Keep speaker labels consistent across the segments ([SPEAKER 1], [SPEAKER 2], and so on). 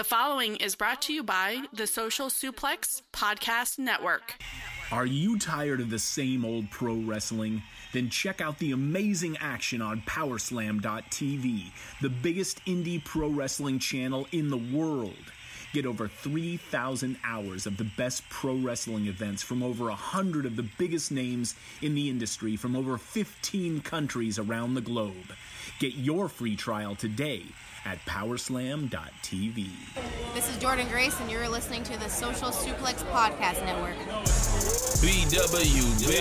[SPEAKER 1] The following is brought to you by the Social Suplex Podcast Network.
[SPEAKER 2] Are you tired of the same old pro wrestling? Then check out the amazing action on Powerslam.tv, the biggest indie pro wrestling channel in the world. Get over 3,000 hours of the best pro wrestling events from over 100 of the biggest names in the industry from over 15 countries around the globe. Get your free trial today at powerslam.tv.
[SPEAKER 3] This is Jordan Grace, and you're listening to the Social Suplex Podcast Network.
[SPEAKER 4] BWB,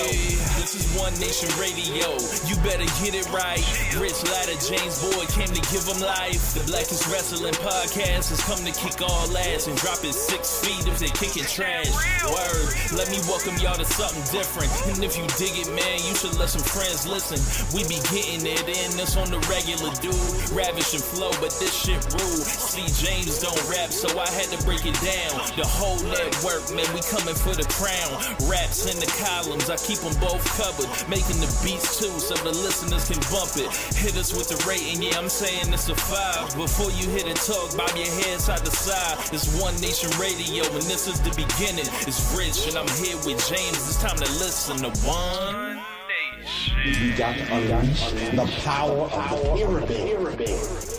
[SPEAKER 4] this is One Nation Radio. You better get it right. Rich Latta, James Boyd came to give them life. The Blackest Wrestling Podcast has come to kick all ass and drop it six feet if they kicking trash. Word, let me welcome y'all to something different. And if you dig it, man, you should let some friends listen. We be getting it in, this on the regular dude. Ravish and flow, but this shit rude. See, James don't rap, so I had to break it down. The whole network, man, we coming for the crown. Raps in the columns, I keep them both covered. Making the beats too, so the listeners can bump it. Hit us with the rating, yeah, I'm saying it's a five. Before you hit and talk, bob your head side to side. It's One Nation Radio, and this is the beginning. It's Rich, and I'm here with James. It's time to listen to One.
[SPEAKER 5] We got to unleash the power of the pyramid.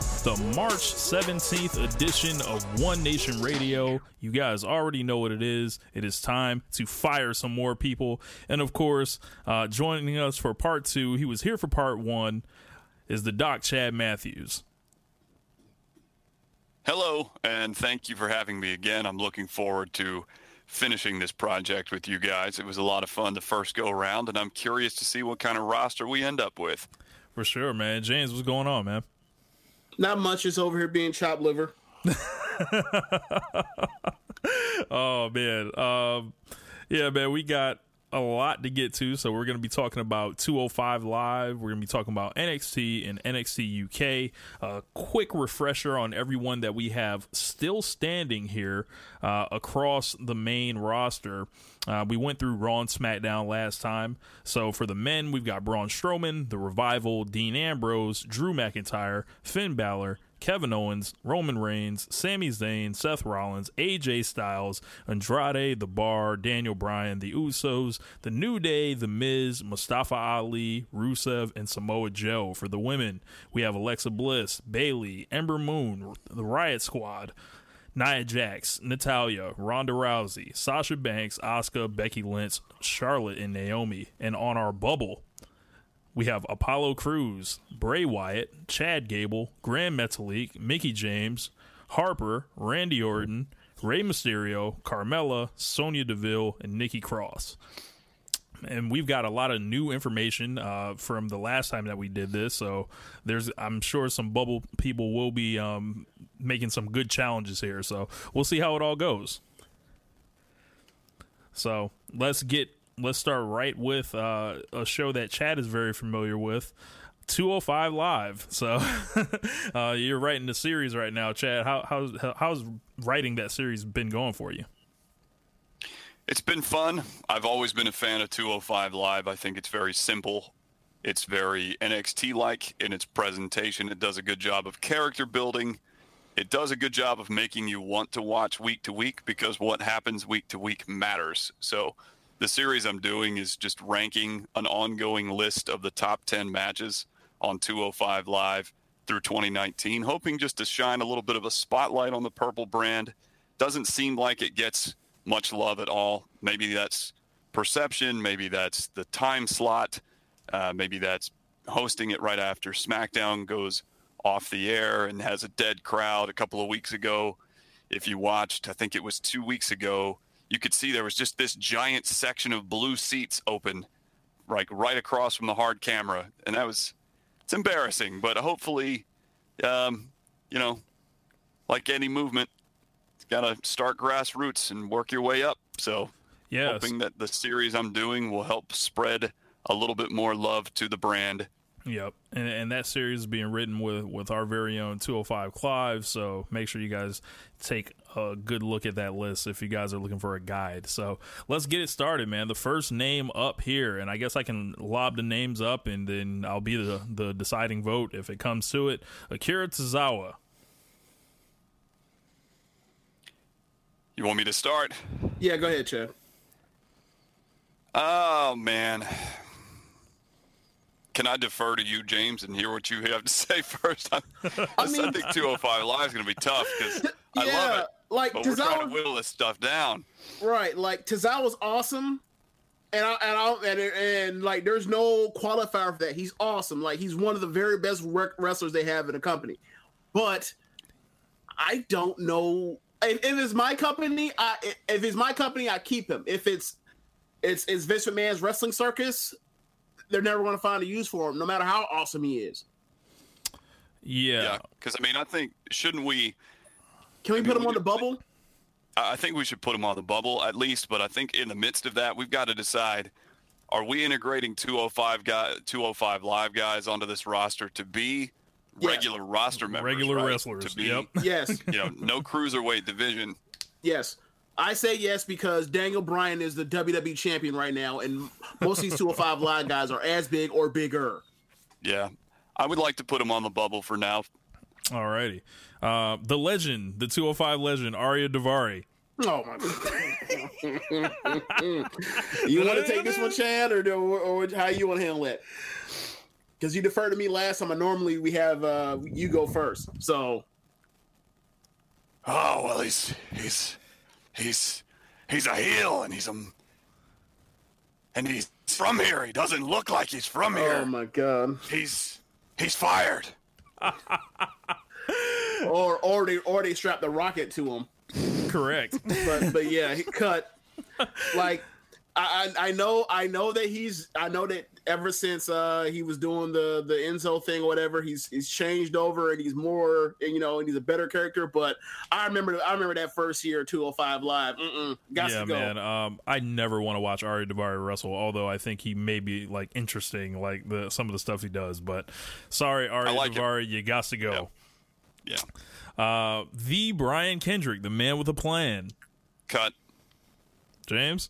[SPEAKER 6] the March 17th edition of One Nation Radio. You guys already know what it is. It is time to fire some more people. And of course, uh, joining us for part two, he was here for part one, is the Doc Chad Matthews.
[SPEAKER 7] Hello, and thank you for having me again. I'm looking forward to finishing this project with you guys. It was a lot of fun the first go around, and I'm curious to see what kind of roster we end up with.
[SPEAKER 6] For sure, man. James, what's going on, man?
[SPEAKER 8] Not much. Just over here being chopped liver.
[SPEAKER 6] oh man. Um yeah man we got a lot to get to. So we're going to be talking about 205 live. We're going to be talking about nxt and nxt uk a quick refresher on everyone that we have still standing here uh, across the main roster uh, we went through Raw and SmackDown last time. So for the men, we've got Braun Strowman, The Revival, Dean Ambrose, Drew McIntyre, Finn Balor, Kevin Owens, Roman Reigns, Sami Zayn, Seth Rollins, AJ Styles, Andrade, The Bar, Daniel Bryan, The Usos, The New Day, The Miz, Mustafa Ali, Rusev, and Samoa Joe. For the women, we have Alexa Bliss, Bayley, Ember Moon, The Riot Squad, Nia Jax, Natalya, Ronda Rousey, Sasha Banks, Asuka, Becky Lynch, Charlotte, and Naomi. And on our bubble, we have Apollo Crews, Bray Wyatt, Chad Gable, Grand Metalik, Mickie James, Harper, Randy Orton, Rey Mysterio, Carmella, Sonya Deville, and Nikki Cross. And we've got a lot of new information uh, from the last time that we did this, so there's I'm sure some bubble people will be um, making some good challenges here. So we'll see how it all goes. So let's get let's start right with uh, a show that Chad is very familiar with. 205 live. So uh, you're writing the series right now, Chad. How, how's how's writing that series been going for you?
[SPEAKER 7] It's been fun. I've always been a fan of 205 Live. I think it's very simple. It's very NXT like in its presentation. It does a good job of character building. It does a good job of making you want to watch week to week because what happens week to week matters. So the series I'm doing is just ranking an ongoing list of the top 10 matches on 205 Live through 2019, hoping just to shine a little bit of a spotlight on the purple brand. Doesn't seem like it gets much love at all. Maybe that's perception, maybe that's the time slot, uh, maybe that's hosting it right after SmackDown goes off the air and has a dead crowd a couple of weeks ago. If you watched, I think it was two weeks ago, you could see there was just this giant section of blue seats open, like right across from the hard camera, and that was it's embarrassing. But hopefully, um, you know, like any movement, it's got to start grassroots and work your way up. So
[SPEAKER 6] Yes.
[SPEAKER 7] Hoping that the series I'm doing will help spread a little bit more love to the brand.
[SPEAKER 6] Yep, and, and that series is being written with with our very own 205 Clive. So make sure you guys take a good look at that list if you guys are looking for a guide. So let's get it started, man. The first name up here, and I guess I can lob the names up, and then I'll be the the deciding vote if it comes to it. Akira Tozawa.
[SPEAKER 7] You want me to start?
[SPEAKER 8] Yeah, go ahead, Chad.
[SPEAKER 7] Oh man. Can I defer to you, James, and hear what you have to say first? I, I,
[SPEAKER 8] mean-
[SPEAKER 7] think 205 Live is going to be tough because I love it.
[SPEAKER 8] like,
[SPEAKER 7] but we're trying to whittle this stuff down.
[SPEAKER 8] Right, like Tozawa's awesome, and I and I and, and like there's no qualifier for that. He's awesome. Like he's one of the very best rec- wrestlers they have in the company. But I don't know if, if it's my company. I if it's my company, I keep him. If it's it's it's Vince McMahon's wrestling circus, they're never going to find a use for him, no matter how awesome he is.
[SPEAKER 6] Yeah,
[SPEAKER 7] because I mean, I think shouldn't we?
[SPEAKER 8] Can we put him on the bubble?
[SPEAKER 7] I I think we should put him on the bubble at least, but I think in the midst of that, we've got to decide: Are we integrating 205 guy, 205 live guys onto this roster to be regular roster members,
[SPEAKER 6] Regular
[SPEAKER 7] right?
[SPEAKER 6] wrestlers,
[SPEAKER 7] To be,
[SPEAKER 6] yep.
[SPEAKER 8] Yes.
[SPEAKER 7] you know, no cruiserweight division.
[SPEAKER 8] Yes. I say yes because Daniel Bryan is the WWE champion right now, and most of these 205 Live guys are as big or bigger.
[SPEAKER 7] Yeah, I would like to put him on the bubble for now.
[SPEAKER 6] Alrighty. Uh, the legend, the 205 legend, Ariya Daivari.
[SPEAKER 8] Oh my god! you want to take this one, Chad, or, do- or how you want to handle it? Because you deferred to me last time, and normally we have uh, you go first. So
[SPEAKER 7] Oh well, he's he's he's he's a heel, and he's a and he's from here. He doesn't look like he's from oh here.
[SPEAKER 8] Oh my god!
[SPEAKER 7] He's he's fired.
[SPEAKER 8] or already already strapped the rocket to him.
[SPEAKER 6] Correct.
[SPEAKER 8] but but yeah, he cut. Like I, I I know I know that he's I know that ever since uh he was doing the the Enzo thing or whatever, he's he's changed over and he's more and you know and he's a better character. But I remember I remember that first year 205 live. Mm-mm, got
[SPEAKER 6] yeah,
[SPEAKER 8] to go.
[SPEAKER 6] man. Um, I never want to watch Ari Daivari wrestle, although I think he may be like interesting, like the some of the stuff he does. But sorry, Ari
[SPEAKER 7] like.
[SPEAKER 6] Daivari, you got to go.
[SPEAKER 7] Yeah.
[SPEAKER 6] Uh, the Brian Kendrick, the man with a plan.
[SPEAKER 7] Cut.
[SPEAKER 6] James.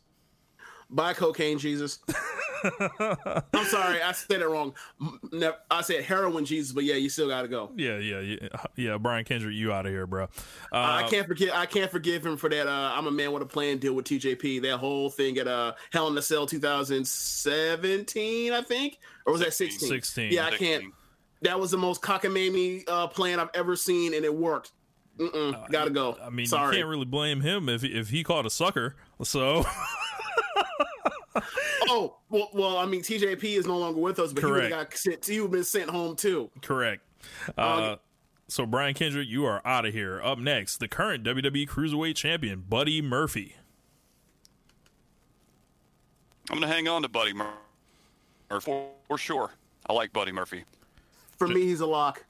[SPEAKER 8] Buy cocaine, Jesus. I'm sorry, I said it wrong. I said heroin, Jesus, but yeah, you still got to go.
[SPEAKER 6] Yeah, yeah, yeah, yeah. Brian Kendrick, you out of here, bro. Uh,
[SPEAKER 8] I can't forget. I can't forgive him for that. Uh, I'm a man with a plan deal with TJP. That whole thing at uh, Hell in the Cell 2017, I think, or was that 16?
[SPEAKER 6] 16.
[SPEAKER 8] Yeah, I can't. That was the most cockamamie uh, plan I've ever seen, and it worked. Mm-mm, gotta go.
[SPEAKER 6] I mean,
[SPEAKER 8] sorry.
[SPEAKER 6] you can't really blame him if if he caught a sucker. So
[SPEAKER 8] oh, well, well, I mean, TJP is no longer with us, but he would have got sent. He would have been sent home too.
[SPEAKER 6] correct. Uh, so Brian Kendrick, you are out of here. Up next, the current WWE Cruiserweight Champion, Buddy Murphy.
[SPEAKER 7] I'm gonna hang on to Buddy Murphy for, for sure. I like Buddy Murphy.
[SPEAKER 8] For me, he's a lock.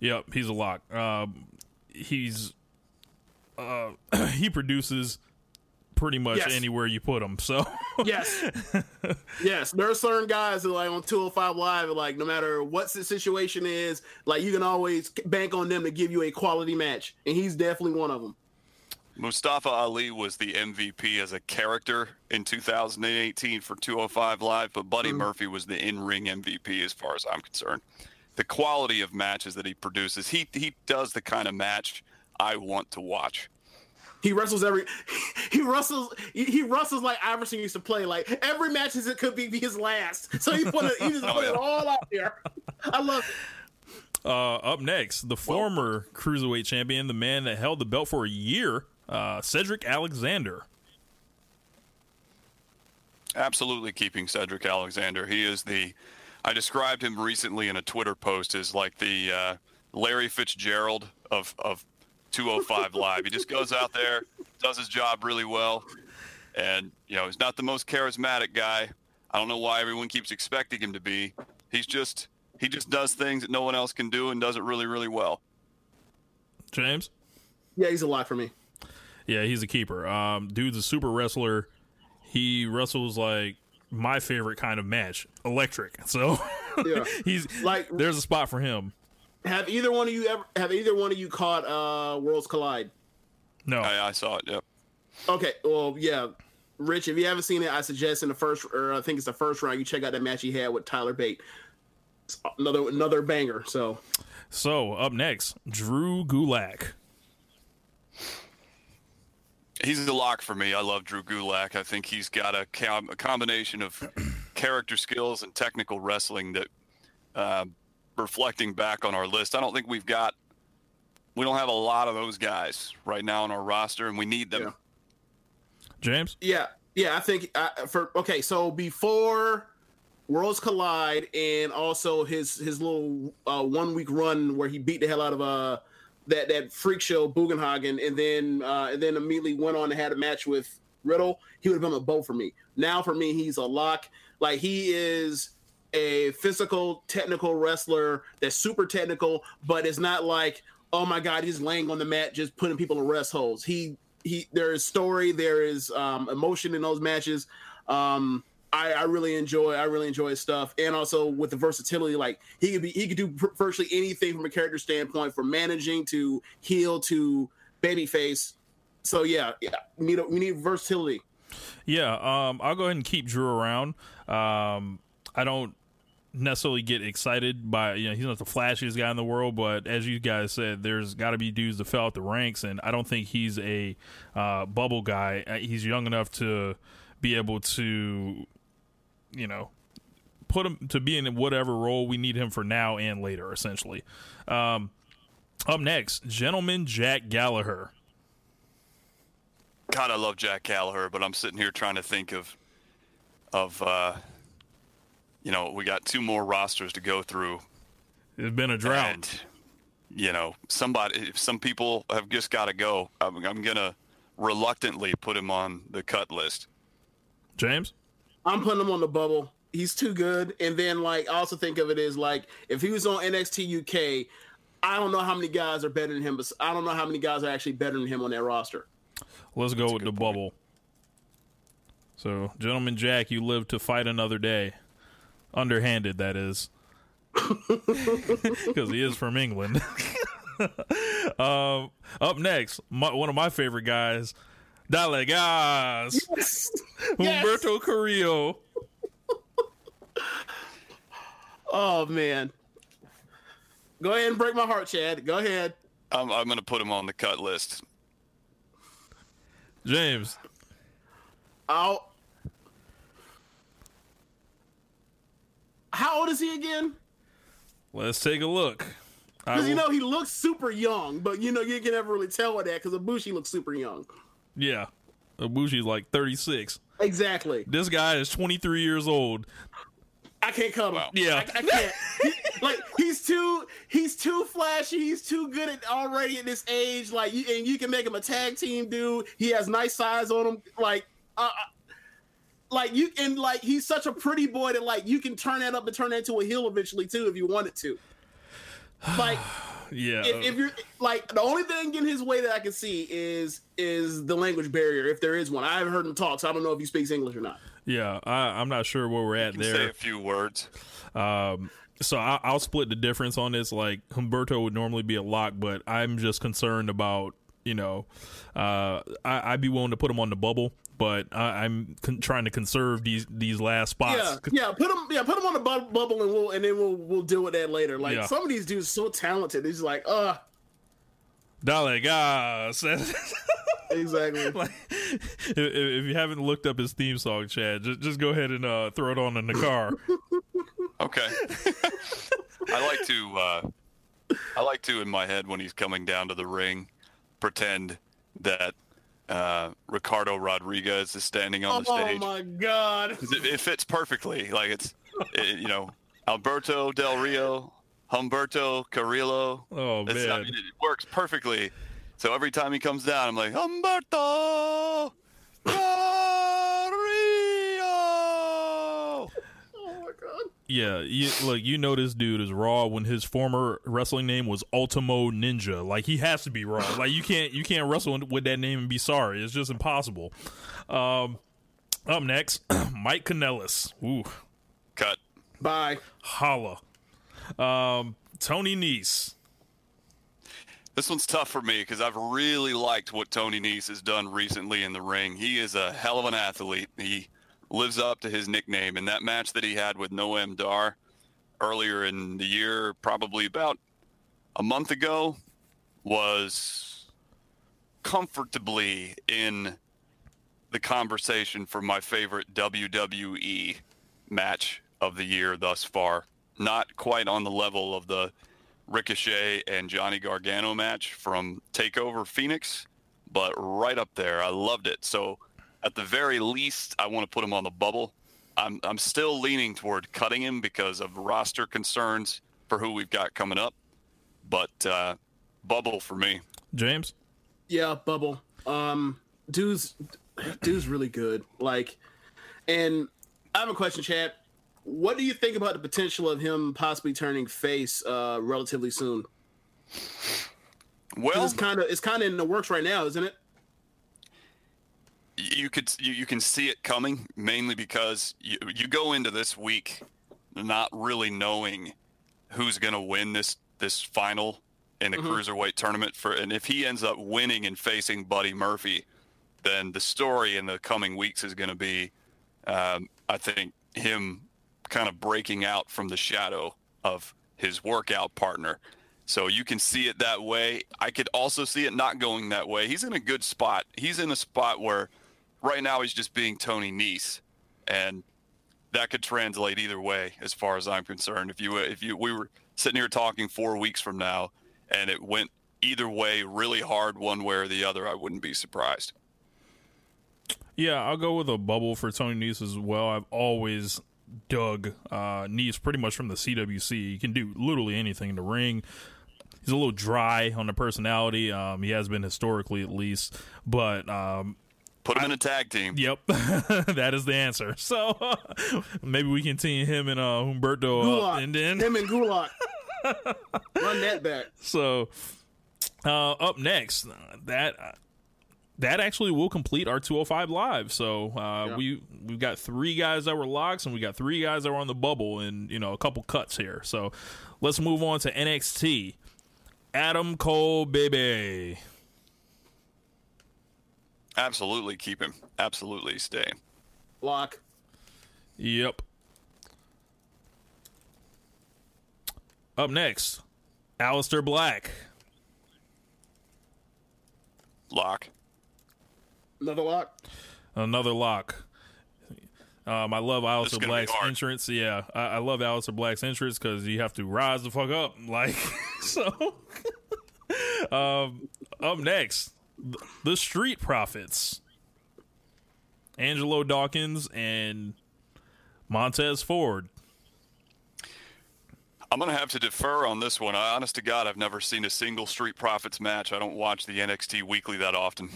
[SPEAKER 6] Yep, he's a lock. Um, he's uh, he produces pretty much
[SPEAKER 8] Yes.
[SPEAKER 6] anywhere you put them. So
[SPEAKER 8] Yes. yes. There are certain guys that like on 205 Live, like no matter what the situation is, like you can always bank on them to give you a quality match. And he's definitely one of them.
[SPEAKER 7] Mustafa Ali was the MVP as a character in 2018 for 205 Live, but Buddy
[SPEAKER 8] Mm-hmm.
[SPEAKER 7] Murphy was the in-ring MVP as far as I'm concerned. The quality of matches that he produces, he he does the kind of match I want to watch.
[SPEAKER 8] He wrestles every he wrestles he, he wrestles like Iverson used to play. Like every match is it could be his last. So he put it he just
[SPEAKER 7] Oh,
[SPEAKER 8] put
[SPEAKER 7] yeah.
[SPEAKER 8] it all out there. I love it.
[SPEAKER 6] uh, up next, the former Cruiserweight Champion, the man that held the belt for a year, uh, Cedric Alexander.
[SPEAKER 7] Absolutely keeping Cedric Alexander. He is the. I described him recently in a Twitter post as like the uh, Larry Fitzgerald of of 205 Live. He just goes out there, does his job really well, and you know he's not the most charismatic guy. I don't know why everyone keeps expecting him to be. He's just he just does things that no one else can do and does it really really well.
[SPEAKER 6] James.
[SPEAKER 8] Yeah, he's a lot for me.
[SPEAKER 6] Yeah, he's a keeper. Um, dude's a super wrestler. he wrestles like my favorite kind of match, electric. So
[SPEAKER 8] Yeah.
[SPEAKER 6] he's
[SPEAKER 8] Like-
[SPEAKER 6] there's a spot for him.
[SPEAKER 8] Have either one of you ever have either one of you caught uh Worlds Collide?
[SPEAKER 6] No,
[SPEAKER 7] I, I saw it. Yep.
[SPEAKER 8] Okay, well, yeah. Rich, if you haven't seen it, I suggest in the first, or I think it's the first round, you check out that match he had with Tyler Bate. It's another another banger. So
[SPEAKER 6] So up next, Drew Gulak.
[SPEAKER 7] He's the lock for me. I love Drew Gulak. I think he's got a, com- a combination of character skills and technical wrestling that, uh, reflecting back on our list, I don't think we've got. We don't have a lot of those guys right now on our roster, and we need them.
[SPEAKER 8] Yeah.
[SPEAKER 6] James?
[SPEAKER 8] yeah, yeah, I think uh, for okay. So before Worlds Collide and also his his little uh, one week run where he beat the hell out of uh that that freak show Bugenhagen and then uh, and then immediately went on and had a match with Riddle. He would have been a bow for me. Now for me, he's a lock. Like he is a physical, technical wrestler that's super technical, but it's not like, oh my god, he's laying on the mat just putting people in rest holds. He he there is story, there is um, emotion in those matches. Um, I, I really enjoy I really enjoy his stuff, and also with the versatility, like he could be he could do virtually anything from a character standpoint, from managing to heel to babyface. So yeah, yeah, we need we need versatility.
[SPEAKER 6] Yeah, um, I'll go ahead and keep Drew around. Um, I don't necessarily get excited by you know he's not the flashiest guy in the world, but as you guys said, there's got to be dudes that fell out the ranks, and I don't think he's a uh, bubble guy. Uh, He's young enough to be able to, you know, put him to be in whatever role we need him for now and later, essentially. Um, up next, gentleman Jack Gallagher.
[SPEAKER 7] God, I love Jack Gallagher, but I'm sitting here trying to think of, of, uh, you know, we got two more rosters to go through.
[SPEAKER 6] It's been a drought.
[SPEAKER 7] And, you know, somebody, some people have just got to go. I'm, I'm gonna reluctantly put him on the cut list.
[SPEAKER 6] James.
[SPEAKER 8] I'm putting him on the bubble. He's too good. And then like I also think of it as like if he was on NXT UK, I don't know how many guys are better than him, but I don't know how many guys are actually better than him on that roster.
[SPEAKER 6] Let's go with the bubble. So, gentleman Jack, you live to fight another day. Underhanded, that is. Because he is from England. um, up next, my, one of my favorite guys, Dalegas,
[SPEAKER 8] Yes.
[SPEAKER 6] Humberto Carrillo.
[SPEAKER 8] Oh man. Go ahead and break my heart, Chad. Go ahead.
[SPEAKER 7] I'm, I'm gonna put him on the cut list.
[SPEAKER 6] James.
[SPEAKER 8] I'll How old is he again?
[SPEAKER 6] Let's take a look.
[SPEAKER 8] Because you know he looks super young, but you know you can never really tell with that because Ibushi looks super young.
[SPEAKER 6] yeah, Ibushi's like 36.
[SPEAKER 8] Exactly.
[SPEAKER 6] This guy is 23 years old.
[SPEAKER 8] I can't cut him.
[SPEAKER 7] Wow.
[SPEAKER 6] Yeah.
[SPEAKER 8] I, I can't. He- like he's too he's too flashy. He's too good at already at this age. Like you and you can make him a tag team dude. He has nice size on him. Like uh, like you and like he's such a pretty boy that like you can turn that up and turn that into a heel eventually too if you wanted to. Like
[SPEAKER 6] Yeah.
[SPEAKER 8] if, if you're like the only thing in his way that I can see is is the language barrier if there is one. I haven't heard him talk, so I don't know if he speaks English or not.
[SPEAKER 6] yeah, I, I'm not sure where we're at
[SPEAKER 7] Can say
[SPEAKER 6] there.
[SPEAKER 7] a few words.
[SPEAKER 6] Um, so I, I'll split the difference on this. Like Humberto would normally be a lock, but I'm just concerned about you know, uh, I, I'd be willing to put him on the bubble, but I, I'm con- trying to conserve these these last spots.
[SPEAKER 8] Yeah, yeah. Put them, yeah. Put him on the bu- bubble, and we'll and then we'll we'll deal with that later. Like
[SPEAKER 6] Yeah.
[SPEAKER 8] some of these dudes so talented. He's like, uh,
[SPEAKER 6] Dalegas.
[SPEAKER 8] exactly.
[SPEAKER 6] like, if, if you haven't looked up his theme song, Chad, just just go ahead and uh, throw it on in the car.
[SPEAKER 7] Okay. I like to uh, I like to in my head when he's coming down to the ring pretend that uh, Ricardo Rodriguez is standing on the
[SPEAKER 8] oh
[SPEAKER 7] stage.
[SPEAKER 8] Oh my god!
[SPEAKER 7] It, it fits perfectly. Like it's it, you know Alberto Del Rio, Humberto Carrillo.
[SPEAKER 6] Oh
[SPEAKER 7] It's- I
[SPEAKER 6] man,
[SPEAKER 7] mean, it works perfectly. So every time he comes down, I'm like Humberto Carrillo.
[SPEAKER 8] Oh my god.
[SPEAKER 6] Yeah. You, look, you know this dude is raw when his former wrestling name was Ultimo Ninja. Like he has to be raw. Like you can't you can't wrestle with that name and be sorry. It's just impossible. Um, Up next, Mike Kanellis. Ooh,
[SPEAKER 7] Cut.
[SPEAKER 8] Bye.
[SPEAKER 6] holla. Um, Tony Nese.
[SPEAKER 7] This one's tough for me because I've really liked what Tony Nese has done recently in the ring. He is a hell of an athlete. He lives up to his nickname. And that match that he had with Noam Dar earlier in the year, probably about a month ago, was comfortably in the conversation for my favorite WWE match of the year thus far. Not quite on the level of the Ricochet and Johnny Gargano match from Takeover Phoenix, but right up there. I loved it. So at the very least, I want to put him on the bubble. I'm I'm still leaning toward cutting him because of roster concerns for who we've got coming up. But uh, bubble for me.
[SPEAKER 6] James.
[SPEAKER 8] Yeah, bubble. Um, dude's dude's really good. Like, and I have a question, Chad. What do you think about the potential of him possibly turning face uh, relatively soon?
[SPEAKER 7] Well,
[SPEAKER 8] it's kind of it's kind of in the works right now, isn't it?
[SPEAKER 7] You could you, you can see it coming mainly because you, you go into this week not really knowing who's going to win this this final in the cruiserweight tournament for and if he ends up winning and facing Buddy Murphy then the story in the coming weeks is going to be um, I think him kind of breaking out from the shadow of his workout partner so you can see it that way. I could also see it not going that way. He's in a good spot. He's in a spot where right now he's just being Tony Nese, and that could translate either way as far as I'm concerned. If you if you we were sitting here talking four weeks from now, and it went either way really hard one way or the other, I wouldn't be surprised.
[SPEAKER 6] Yeah, I'll go with a bubble for Tony Nese as well. I've always dug uh, pretty much from the CWC. He can do literally anything in the ring. He's a little dry on the personality. Um, he has been historically, at least. But um,
[SPEAKER 7] Put him in a tag team.
[SPEAKER 6] yep, that is the answer. So maybe we can team him and uh, Humberto up, and then
[SPEAKER 8] him and Gulak. Run that back.
[SPEAKER 6] So, uh, up next, that that actually will complete our 205 live. So uh,
[SPEAKER 8] Yeah.
[SPEAKER 6] we we've got three guys that were locks, and we got three guys that were on the bubble, and you know a couple cuts here. So let's move on to NXT. Adam Cole, baby.
[SPEAKER 7] Absolutely keep him. Absolutely stay.
[SPEAKER 8] Lock.
[SPEAKER 6] Yep. Up next, Alistair Black.
[SPEAKER 7] Lock.
[SPEAKER 8] Another lock.
[SPEAKER 6] Another lock. Um, I love Alistair
[SPEAKER 7] gonna
[SPEAKER 6] Black's entrance. Yeah, I, I love Alistair Black's entrance because you have to rise the fuck up. Like so. um, up next, th- the Street Profits. Angelo Dawkins and Montez Ford.
[SPEAKER 7] I'm going to have to defer on this one. I, honest to God, I've never seen a single Street Profits match. I don't watch the NXT Weekly that often.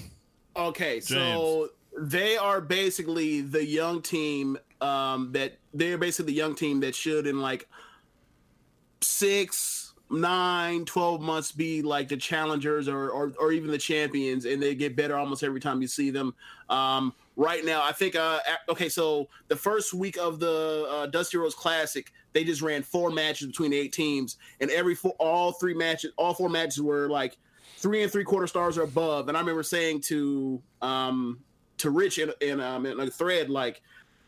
[SPEAKER 8] Okay, so they are basically the young team um, that they're basically the young team that should in like six, nine, 12 months be like the challengers or, or, or even the champions, and they get better almost every time you see them. Um, right now, I think, uh, okay, so the first week of the uh, Dusty Rhodes Classic, they just ran four matches between eight teams, and every four, all three matches, all four matches were like three and three quarter stars or above. And I remember saying to um to Rich in, in um in a thread like,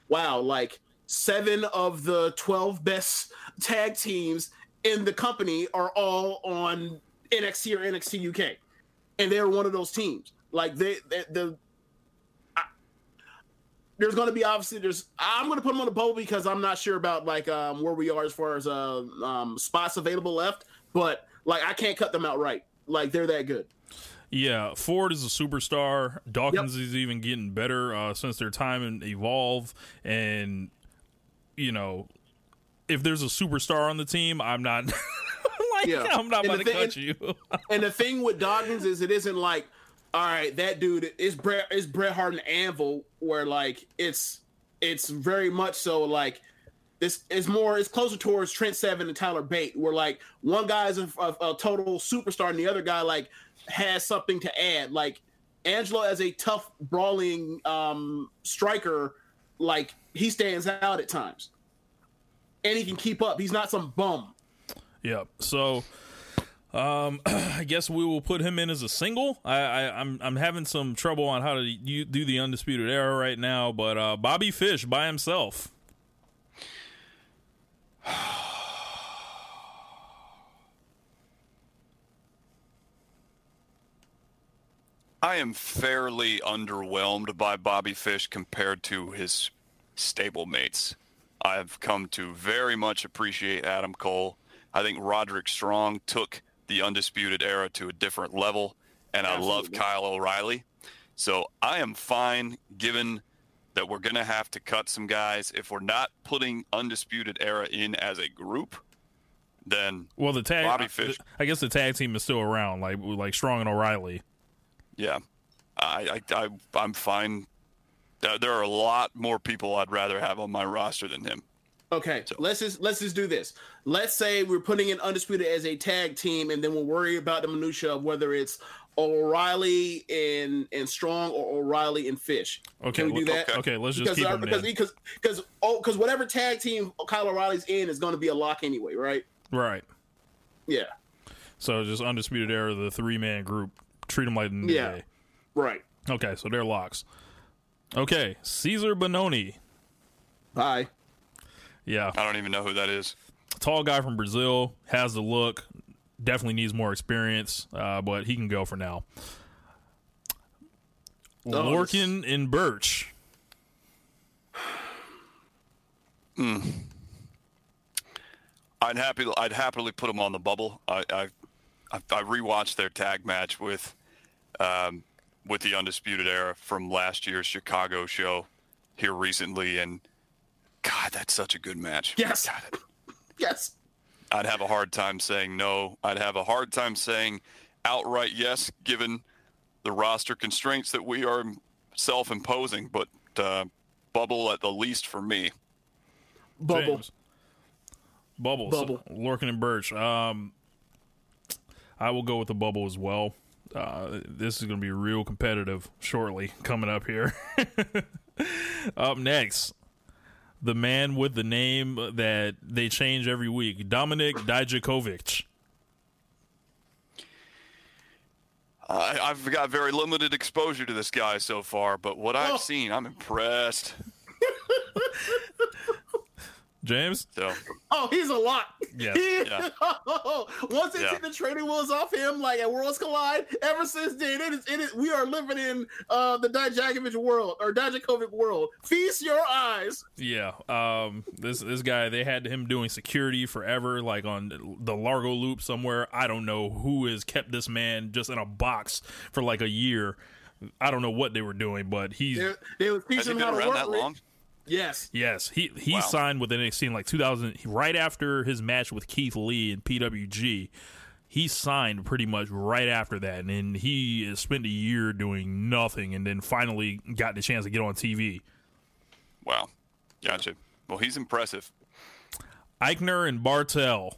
[SPEAKER 8] wow, like seven of the twelve best tag teams in the company are all on NXT or NXT UK, and they're one of those teams. Like they, they the. I- There's going to be obviously there's I'm going to put them on the bowl because I'm not sure about like um where we are as far as uh um spots available left, but like I can't cut them out right. Like they're that good.
[SPEAKER 6] Yeah, Ford is a superstar. Dawkins is even getting better uh, since their time in Evolve. And, you know, if there's a superstar on the team, I'm not. like,
[SPEAKER 8] Yeah.
[SPEAKER 6] I'm not
[SPEAKER 8] And
[SPEAKER 6] about to
[SPEAKER 8] thing-
[SPEAKER 6] cut you.
[SPEAKER 8] And the thing with Dawkins is it isn't like, all right, that dude is Bret is Bret Hart and Anvil, where like it's it's very much so like this is more it's closer towards Trent Seven and Tyler Bate, where like one guy is a, a, a total superstar and the other guy like has something to add. Like Angelo as a tough brawling um striker like he stands out at times, and he can keep up. He's not some bum.
[SPEAKER 6] Yeah. So, um, I guess we will put him in as a single. I, I I'm I'm having some trouble on how to you, do the undisputed era right now, but uh, Bobby Fish by himself.
[SPEAKER 7] I am fairly underwhelmed by Bobby Fish compared to his stablemates. I've come to very much appreciate Adam Cole. I think Roderick Strong took the Undisputed Era to a different level, and I love Kyle O'Reilly. So I am fine given that we're going to have to cut some guys. If we're not putting Undisputed Era in as a group, then
[SPEAKER 6] Well, the tag.
[SPEAKER 7] Bobby Fish.
[SPEAKER 6] I guess the tag team is still around, like like Strong and O'Reilly.
[SPEAKER 7] Yeah, I, I, I I'm fine. There are a lot more people I'd rather have on my roster than him.
[SPEAKER 8] Okay, let's just let's just do this. Let's say we're putting in undisputed as a tag team, and then we'll worry about the minutia of whether it's O'Reilly and and Strong or O'Reilly and Fish.
[SPEAKER 6] Okay,
[SPEAKER 8] Can we do
[SPEAKER 6] let-
[SPEAKER 8] that?
[SPEAKER 6] okay, let's just
[SPEAKER 8] because
[SPEAKER 6] keep
[SPEAKER 8] our-
[SPEAKER 6] them
[SPEAKER 8] because because because oh because whatever tag team Kyle O'Reilly's in is going to be a lock anyway, right?
[SPEAKER 6] Right.
[SPEAKER 8] Yeah,
[SPEAKER 6] So just undisputed era, the three man group. Treat them like the
[SPEAKER 8] Yeah.
[SPEAKER 6] Day.
[SPEAKER 8] right.
[SPEAKER 6] Okay, so they're locks. Okay, Cezar Bononi.
[SPEAKER 8] Bye.
[SPEAKER 6] Yeah,
[SPEAKER 7] I don't even know who that is.
[SPEAKER 6] tall guy from Brazil, has the look, definitely needs more experience, uh, but he can go for now.
[SPEAKER 8] Oh,
[SPEAKER 6] Lorcan and Burch.
[SPEAKER 7] I'd happy I'd happily put them on the bubble. I I I, I rewatched their tag match with um, with the Undisputed Era from last year's Chicago show here recently, and God, that's such a good match.
[SPEAKER 8] Yes.
[SPEAKER 7] God,
[SPEAKER 8] Yes.
[SPEAKER 7] I'd have a hard time saying no. I'd have a hard time saying outright yes, given the roster constraints that we are self-imposing. But uh, bubble at the least for me.
[SPEAKER 8] Bubble.
[SPEAKER 6] James. Bubble.
[SPEAKER 8] Bubble.
[SPEAKER 6] So, Lorcan and Burch. Um, I will go with the bubble as well. Uh, this is going to be real competitive shortly coming up here. up next, the man with the name that they change every week, Dominik Dijakovic.
[SPEAKER 7] I, I've got very limited exposure to this guy so far, but what I've
[SPEAKER 8] Oh.
[SPEAKER 7] seen, I'm impressed.
[SPEAKER 6] James?
[SPEAKER 7] So
[SPEAKER 8] Oh, he's a lot.
[SPEAKER 6] Yeah,
[SPEAKER 8] He-
[SPEAKER 7] yeah.
[SPEAKER 8] Once they
[SPEAKER 7] Yeah.
[SPEAKER 8] took the training wheels off him, like at Worlds Collide, ever since then, it is, it is we are living in uh, the Dijakovic world or Dijakovic world. Feast your eyes.
[SPEAKER 6] Yeah, um, this this guy they had him doing security forever, like on the Largo Loop somewhere. I don't know who has kept this man just in a box for like a year. I don't know what they were doing, but he's
[SPEAKER 8] They, they was
[SPEAKER 7] has
[SPEAKER 8] teaching him
[SPEAKER 7] been
[SPEAKER 8] how to work.
[SPEAKER 7] that
[SPEAKER 8] with-
[SPEAKER 7] long?
[SPEAKER 8] Yes.
[SPEAKER 6] yes, he he
[SPEAKER 7] Wow.
[SPEAKER 6] signed with NXT in like 2000, right after his match with Keith Lee in PWG. He signed pretty much right after that, and then he spent a year doing nothing, and then finally got the chance to get on TV.
[SPEAKER 7] Wow, gotcha. Well, he's impressive.
[SPEAKER 6] Aichner and Barthel.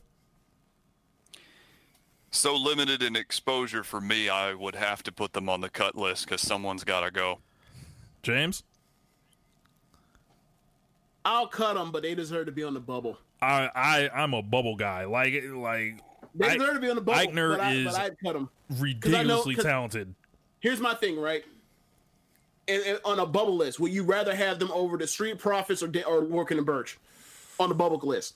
[SPEAKER 7] So limited in exposure for me, I would have to put them on the cut list because someone's got to go.
[SPEAKER 6] James,
[SPEAKER 8] I'll cut them, but they deserve to be on the bubble.
[SPEAKER 6] I I I'm a bubble guy. Like like
[SPEAKER 8] They
[SPEAKER 6] I-
[SPEAKER 8] deserve to be on the bubble.
[SPEAKER 6] Aichner
[SPEAKER 8] but I,
[SPEAKER 6] is
[SPEAKER 8] I'd cut them.
[SPEAKER 6] ridiculously
[SPEAKER 8] 'cause-
[SPEAKER 6] talented.
[SPEAKER 8] Here's my thing, right? And, and on a bubble list, would you rather have them over the Street Profits or or Lorcan and Burch on the bubble list?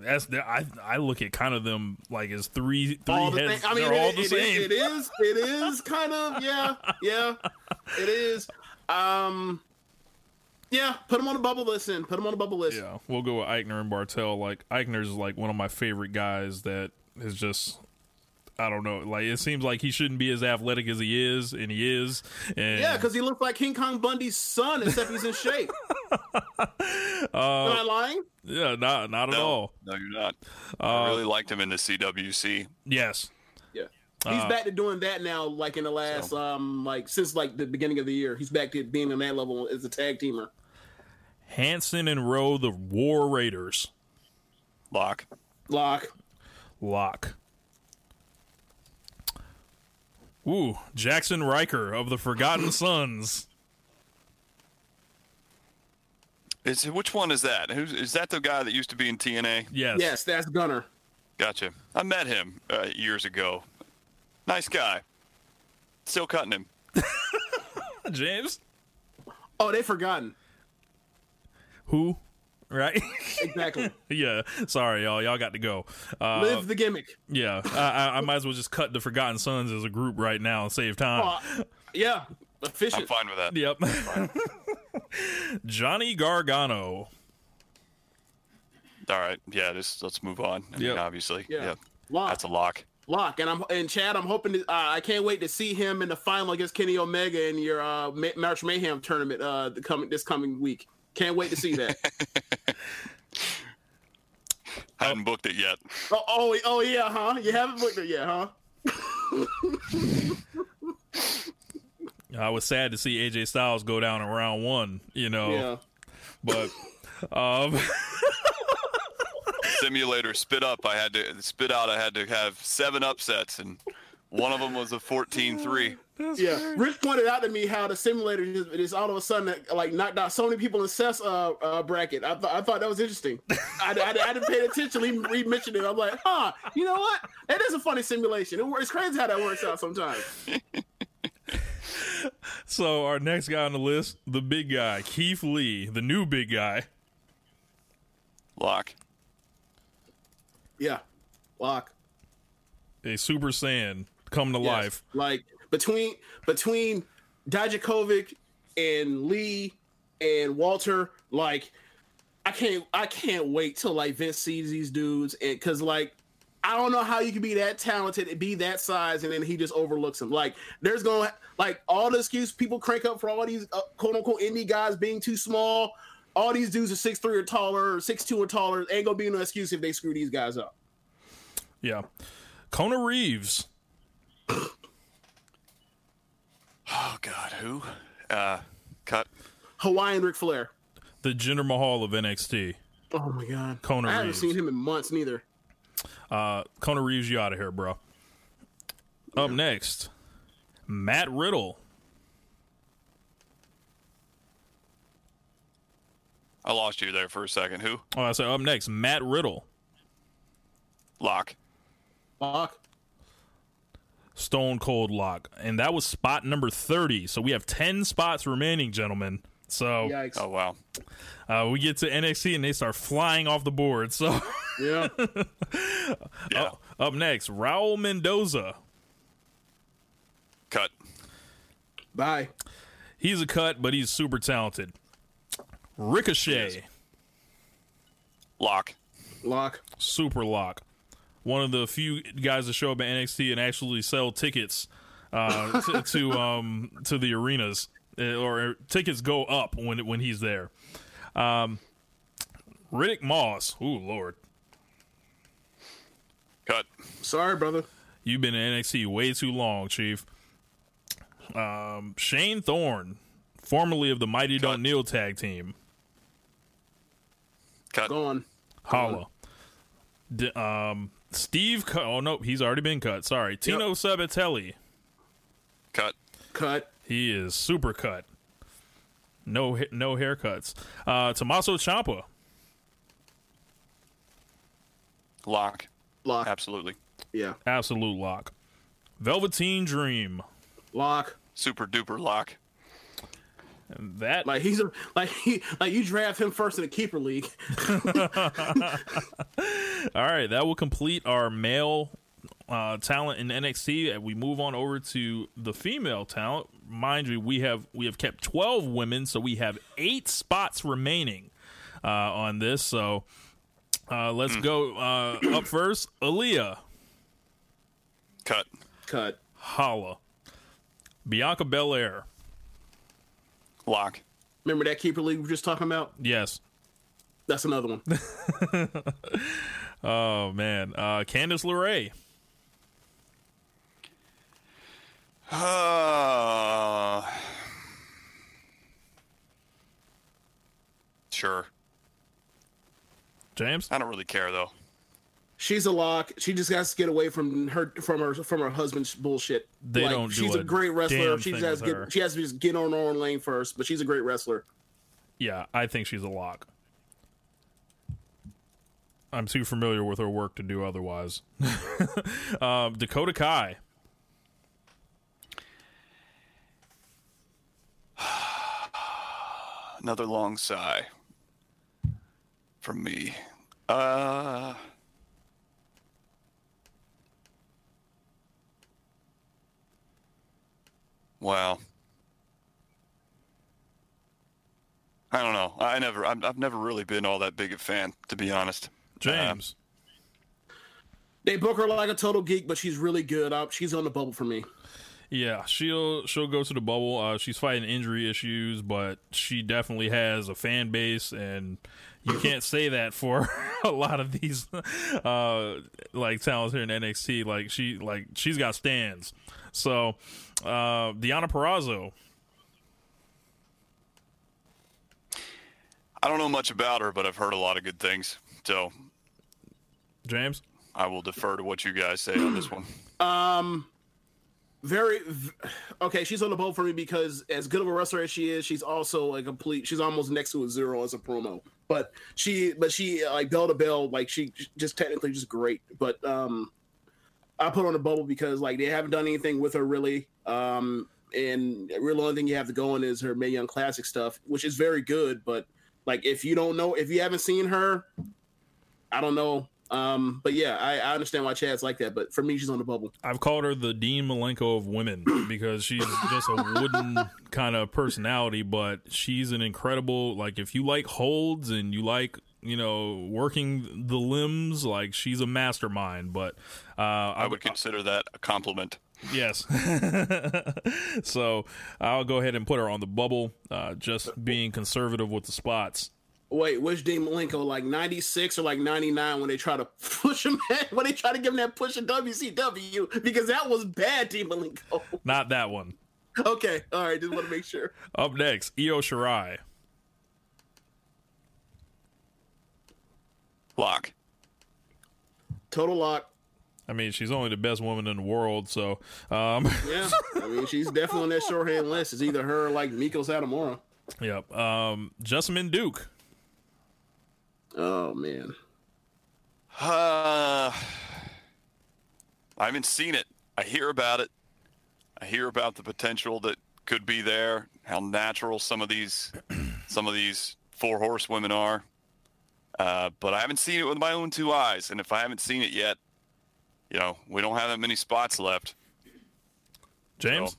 [SPEAKER 6] That's the, I I look at kind of them like as three three
[SPEAKER 8] all the
[SPEAKER 6] heads.
[SPEAKER 8] thing- I mean,
[SPEAKER 6] they're all the
[SPEAKER 8] it is-
[SPEAKER 6] same.
[SPEAKER 8] it is. It is kind of. Yeah. Yeah. It is. Um. Yeah. Put them on the bubble list. In. Put them on the bubble list.
[SPEAKER 6] Yeah, we'll go with Aichner and Barthel. Like Aichner's like one of my favorite guys that is just I don't know. Like it seems like he shouldn't be as athletic as he is, and he is. And
[SPEAKER 8] Yeah, because he looks like King Kong Bundy's son, except he's in shape. Am I lying?
[SPEAKER 6] yeah, not not at all.
[SPEAKER 7] no, you're not.
[SPEAKER 6] Uh,
[SPEAKER 7] I really liked him in the CWC.
[SPEAKER 6] Yes,
[SPEAKER 8] Yeah. He's
[SPEAKER 6] Uh,
[SPEAKER 8] back to doing that now, like in the last, um, like since like the beginning of the year. He's back to being on that level as a tag teamer.
[SPEAKER 6] Hanson and Rowe, the War Raiders.
[SPEAKER 7] Lock.
[SPEAKER 8] Lock.
[SPEAKER 6] Lock. Ooh, Jaxson Ryker of the Forgotten Sons.
[SPEAKER 7] Is which one is that? Who's is that? The guy that used to be in TNA?
[SPEAKER 6] Yes.
[SPEAKER 8] Yes, that's Gunner.
[SPEAKER 7] Gotcha. I met him uh, years ago. Nice guy. Still cutting him.
[SPEAKER 6] James.
[SPEAKER 8] Oh, they forgotten.
[SPEAKER 6] Who? Right.
[SPEAKER 8] Exactly.
[SPEAKER 6] yeah. Sorry, y'all. Y'all got to go. Uh,
[SPEAKER 8] Live the gimmick.
[SPEAKER 6] yeah. I, I, I might as well just cut the Forgotten Sons as a group right now and save time.
[SPEAKER 8] Oh, yeah, Efficient.
[SPEAKER 7] I'm fine with that.
[SPEAKER 6] Yep. Johnny Gargano.
[SPEAKER 7] All right. Yeah. Just let's move on. I mean,
[SPEAKER 6] Yep.
[SPEAKER 7] obviously.
[SPEAKER 8] Yeah.
[SPEAKER 7] Yeah.
[SPEAKER 8] Lock.
[SPEAKER 7] That's a lock.
[SPEAKER 8] Lock, and I'm and Chad. I'm hoping. To, uh, I can't wait to see him in the final against Kenny Omega in your uh, March Mayhem tournament. Uh, the coming this coming week. Can't wait to see that.
[SPEAKER 7] I hadn't booked it yet.
[SPEAKER 8] oh, oh, oh, yeah, huh? You haven't booked it yet, huh?
[SPEAKER 6] I was sad to see AJ Styles go down in round one, you know,
[SPEAKER 8] Yeah.
[SPEAKER 6] but um,
[SPEAKER 7] Simulator spit up. I had to spit out. I had to have seven upsets, and one of them was a 14-3.
[SPEAKER 8] Yeah, Rick pointed out to me how the simulator just, just all of a sudden like knocked out so many people in Seth's uh, uh, bracket. I, th- I thought that was interesting. I, I, I didn't pay attention. He, he mentioned it. I'm like, huh? You know what? It is a funny simulation. It, wor- it's crazy how that works out sometimes.
[SPEAKER 6] so our next guy on the list, the big guy, Keith Lee, the new big guy.
[SPEAKER 7] Lock.
[SPEAKER 8] Yeah, lock.
[SPEAKER 6] a Super Saiyan come to
[SPEAKER 8] Yes.
[SPEAKER 6] life.
[SPEAKER 8] Like between between Dijakovic and Lee and Walter, like I can't I can't wait till like Vince sees these dudes and because like I don't know how you can be that talented and be that size and then he just overlooks them. Like there's going to like all the excuse people crank up for all these uh, quote unquote indie guys being too small. All these dudes are six three or taller, or six two or taller. Ain't gonna be no excuse if they screw these guys up.
[SPEAKER 6] Yeah. Kona Reeves.
[SPEAKER 7] Oh God, who? Uh, cut.
[SPEAKER 8] Hawaiian Ric Flair.
[SPEAKER 6] the Jinder Mahal of NXT.
[SPEAKER 8] Oh my god.
[SPEAKER 6] Kona
[SPEAKER 8] I haven't
[SPEAKER 6] Reeves.
[SPEAKER 8] seen him in months neither.
[SPEAKER 6] Uh, Kona Reeves, you out of here, bro. Up next, Matt Riddle.
[SPEAKER 7] I lost you there for a second. Who?
[SPEAKER 6] Oh, I said up next, Matt Riddle,
[SPEAKER 7] Lock.
[SPEAKER 8] Lock.
[SPEAKER 6] Stone Cold Lock, and that was spot number thirty. So we have ten spots remaining, gentlemen. So
[SPEAKER 8] Yikes.
[SPEAKER 7] Oh wow.
[SPEAKER 6] uh, we get to NXT and they start flying off the board. So
[SPEAKER 8] Yeah.
[SPEAKER 7] Yeah.
[SPEAKER 6] up, up next, Raul Mendoza.
[SPEAKER 7] Cut.
[SPEAKER 8] Bye.
[SPEAKER 6] He's a cut, but he's super talented. Ricochet.
[SPEAKER 7] Lock.
[SPEAKER 8] Lock.
[SPEAKER 6] super lock. One of the few guys to show up at NXT and actually sell tickets uh, to, to um to the arenas, uh, or tickets go up when when he's there. Um, Riddick Moss. Ooh, Lord,
[SPEAKER 7] Cut.
[SPEAKER 8] Sorry, brother.
[SPEAKER 6] you've been in NXT way too long, Chief. Um, Shane Thorne, formerly of the Mighty Don't Kneel tag team.
[SPEAKER 7] Cut.
[SPEAKER 8] Gone.
[SPEAKER 6] Holla. D- um, Steve. Cu- oh no, he's already been cut. Sorry, Tino Sabatelli.
[SPEAKER 7] Cut.
[SPEAKER 8] Cut.
[SPEAKER 6] He is super cut. No ha- no haircuts. Uh Tommaso Ciampa.
[SPEAKER 7] Lock.
[SPEAKER 8] Lock.
[SPEAKER 7] Absolutely.
[SPEAKER 8] Yeah.
[SPEAKER 6] Absolute lock. Velveteen Dream.
[SPEAKER 8] Lock.
[SPEAKER 7] Super duper lock.
[SPEAKER 6] And that
[SPEAKER 8] Like he's a like he like you draft him first in the keeper league.
[SPEAKER 6] all right, that will complete our male uh, talent in NXT. And we move on over to the female talent. Mind you, we have we have kept twelve women, so we have eight spots remaining uh, on this. So uh, let's go uh, up first. Aliyah.
[SPEAKER 7] Cut.
[SPEAKER 8] Cut.
[SPEAKER 6] Holla. Bianca Belair.
[SPEAKER 7] Lock.
[SPEAKER 8] Remember that keeper league we were just talking about?
[SPEAKER 6] Yes.
[SPEAKER 8] That's another one.
[SPEAKER 6] Oh man. Uh Candice LeRae.
[SPEAKER 7] Uh, sure.
[SPEAKER 6] James?
[SPEAKER 7] I don't really care though.
[SPEAKER 8] She's a lock. She just has to get away from her from her from her husband's bullshit.
[SPEAKER 6] They don't do
[SPEAKER 8] She's
[SPEAKER 6] a
[SPEAKER 8] a great wrestler. She just has
[SPEAKER 6] with
[SPEAKER 8] to
[SPEAKER 6] her.
[SPEAKER 8] get she has to just get on her own lane first. But she's a great wrestler.
[SPEAKER 6] Yeah, I think she's a lock. I'm too familiar with her work to do otherwise. um, Dakota Kai.
[SPEAKER 7] Another long sigh from me. Uh, wow. I don't know. I never. I'm, I've never really been all that big a fan, to be honest.
[SPEAKER 6] James.
[SPEAKER 8] They book her like a total geek, but she's really good. Uh, she's on the bubble for me.
[SPEAKER 6] Yeah, she'll she'll go to the bubble. Uh, she's fighting injury issues, but she definitely has a fan base, and you can't say that for a lot of these uh, like talents here in NXT. Like she like she's got stands. So uh, Deonna Purrazzo.
[SPEAKER 7] I don't know much about her, but I've heard a lot of good things. So,
[SPEAKER 6] James,
[SPEAKER 7] I will defer to what you guys say on this one.
[SPEAKER 8] Um, very v- okay. She's on the boat for me because as good of a wrestler as she is, she's also a complete. She's almost next to a zero as a promo. But she, but she like bell to bell, like she just technically just great. But um, I put on a bubble because like they haven't done anything with her really. Um, and really only thing you have to go on is her May Young Classic stuff, which is very good. But like if you don't know, if you haven't seen her, I don't know. Um, but yeah, I, I understand why Chad's like that. But for me, she's on the bubble.
[SPEAKER 6] I've called her the Dean Malenko of women because she's just a wooden kind of personality, but she's an incredible like if you like holds and you like you know working the limbs, like she's a mastermind. But uh,
[SPEAKER 7] I would consider that a compliment.
[SPEAKER 6] Yes. so I'll go ahead and put her on the bubble, uh, just being conservative with the spots.
[SPEAKER 8] Wait, which Dean Malenko, like ninety six or like ninety nine, when they try to push him, when they try to give him that push in WCW, because that was bad, Dean Malenko.
[SPEAKER 6] Not that one.
[SPEAKER 8] Okay, all right, just want to make sure.
[SPEAKER 6] Up next, Io Shirai.
[SPEAKER 7] Lock.
[SPEAKER 8] Total lock.
[SPEAKER 6] I mean, she's only the best woman in the world, so um,
[SPEAKER 8] Yeah, I mean, she's definitely on that shorthand list. It's either her or like Meiko Satomura.
[SPEAKER 6] Yep. Um, Jessamyn Duke.
[SPEAKER 8] Oh man.
[SPEAKER 7] Uh, I haven't seen it. I hear about it. I hear about the potential that could be there. How natural some of these, some of these four horsewomen are. Uh, but I haven't seen it with my own two eyes, and if I haven't seen it yet, you know, we don't have that many spots left.
[SPEAKER 6] James.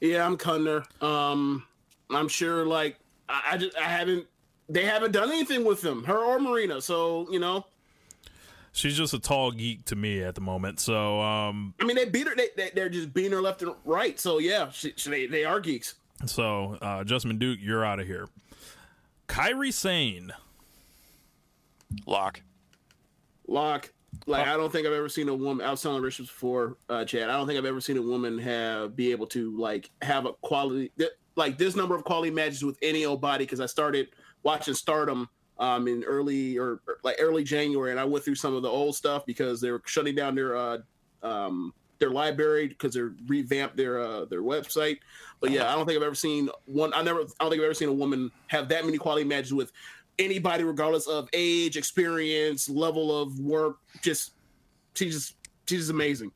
[SPEAKER 8] Yeah, I'm Cunner. Um, I'm sure. Like, I, I just I haven't. They haven't done anything with them, her or Marina. So you know,
[SPEAKER 6] She's just a tall geek to me at the moment. So, um,
[SPEAKER 8] I mean, they beat her. They, they they're just beating her left and right. So yeah, she, she- they they are geeks.
[SPEAKER 6] so uh, Jessamyn Duke, you're out of here. Kairi Sane.
[SPEAKER 7] Lock.
[SPEAKER 8] Lock. Like I don't think I've ever seen a woman. I was telling Richards before, uh, Chad. I don't think I've ever seen a woman have be able to like have a quality th- like this number of quality matches with any old body. Because I started watching Stardom um, in early or or, like early January, and I went through some of the old stuff because they were shutting down their uh, um, their library because they're revamped their uh, their website. But yeah, I don't think I've ever seen one. I never. I don't think I've ever seen a woman have that many quality matches with anybody, regardless of age, experience, level of work. Just she's just she's amazing.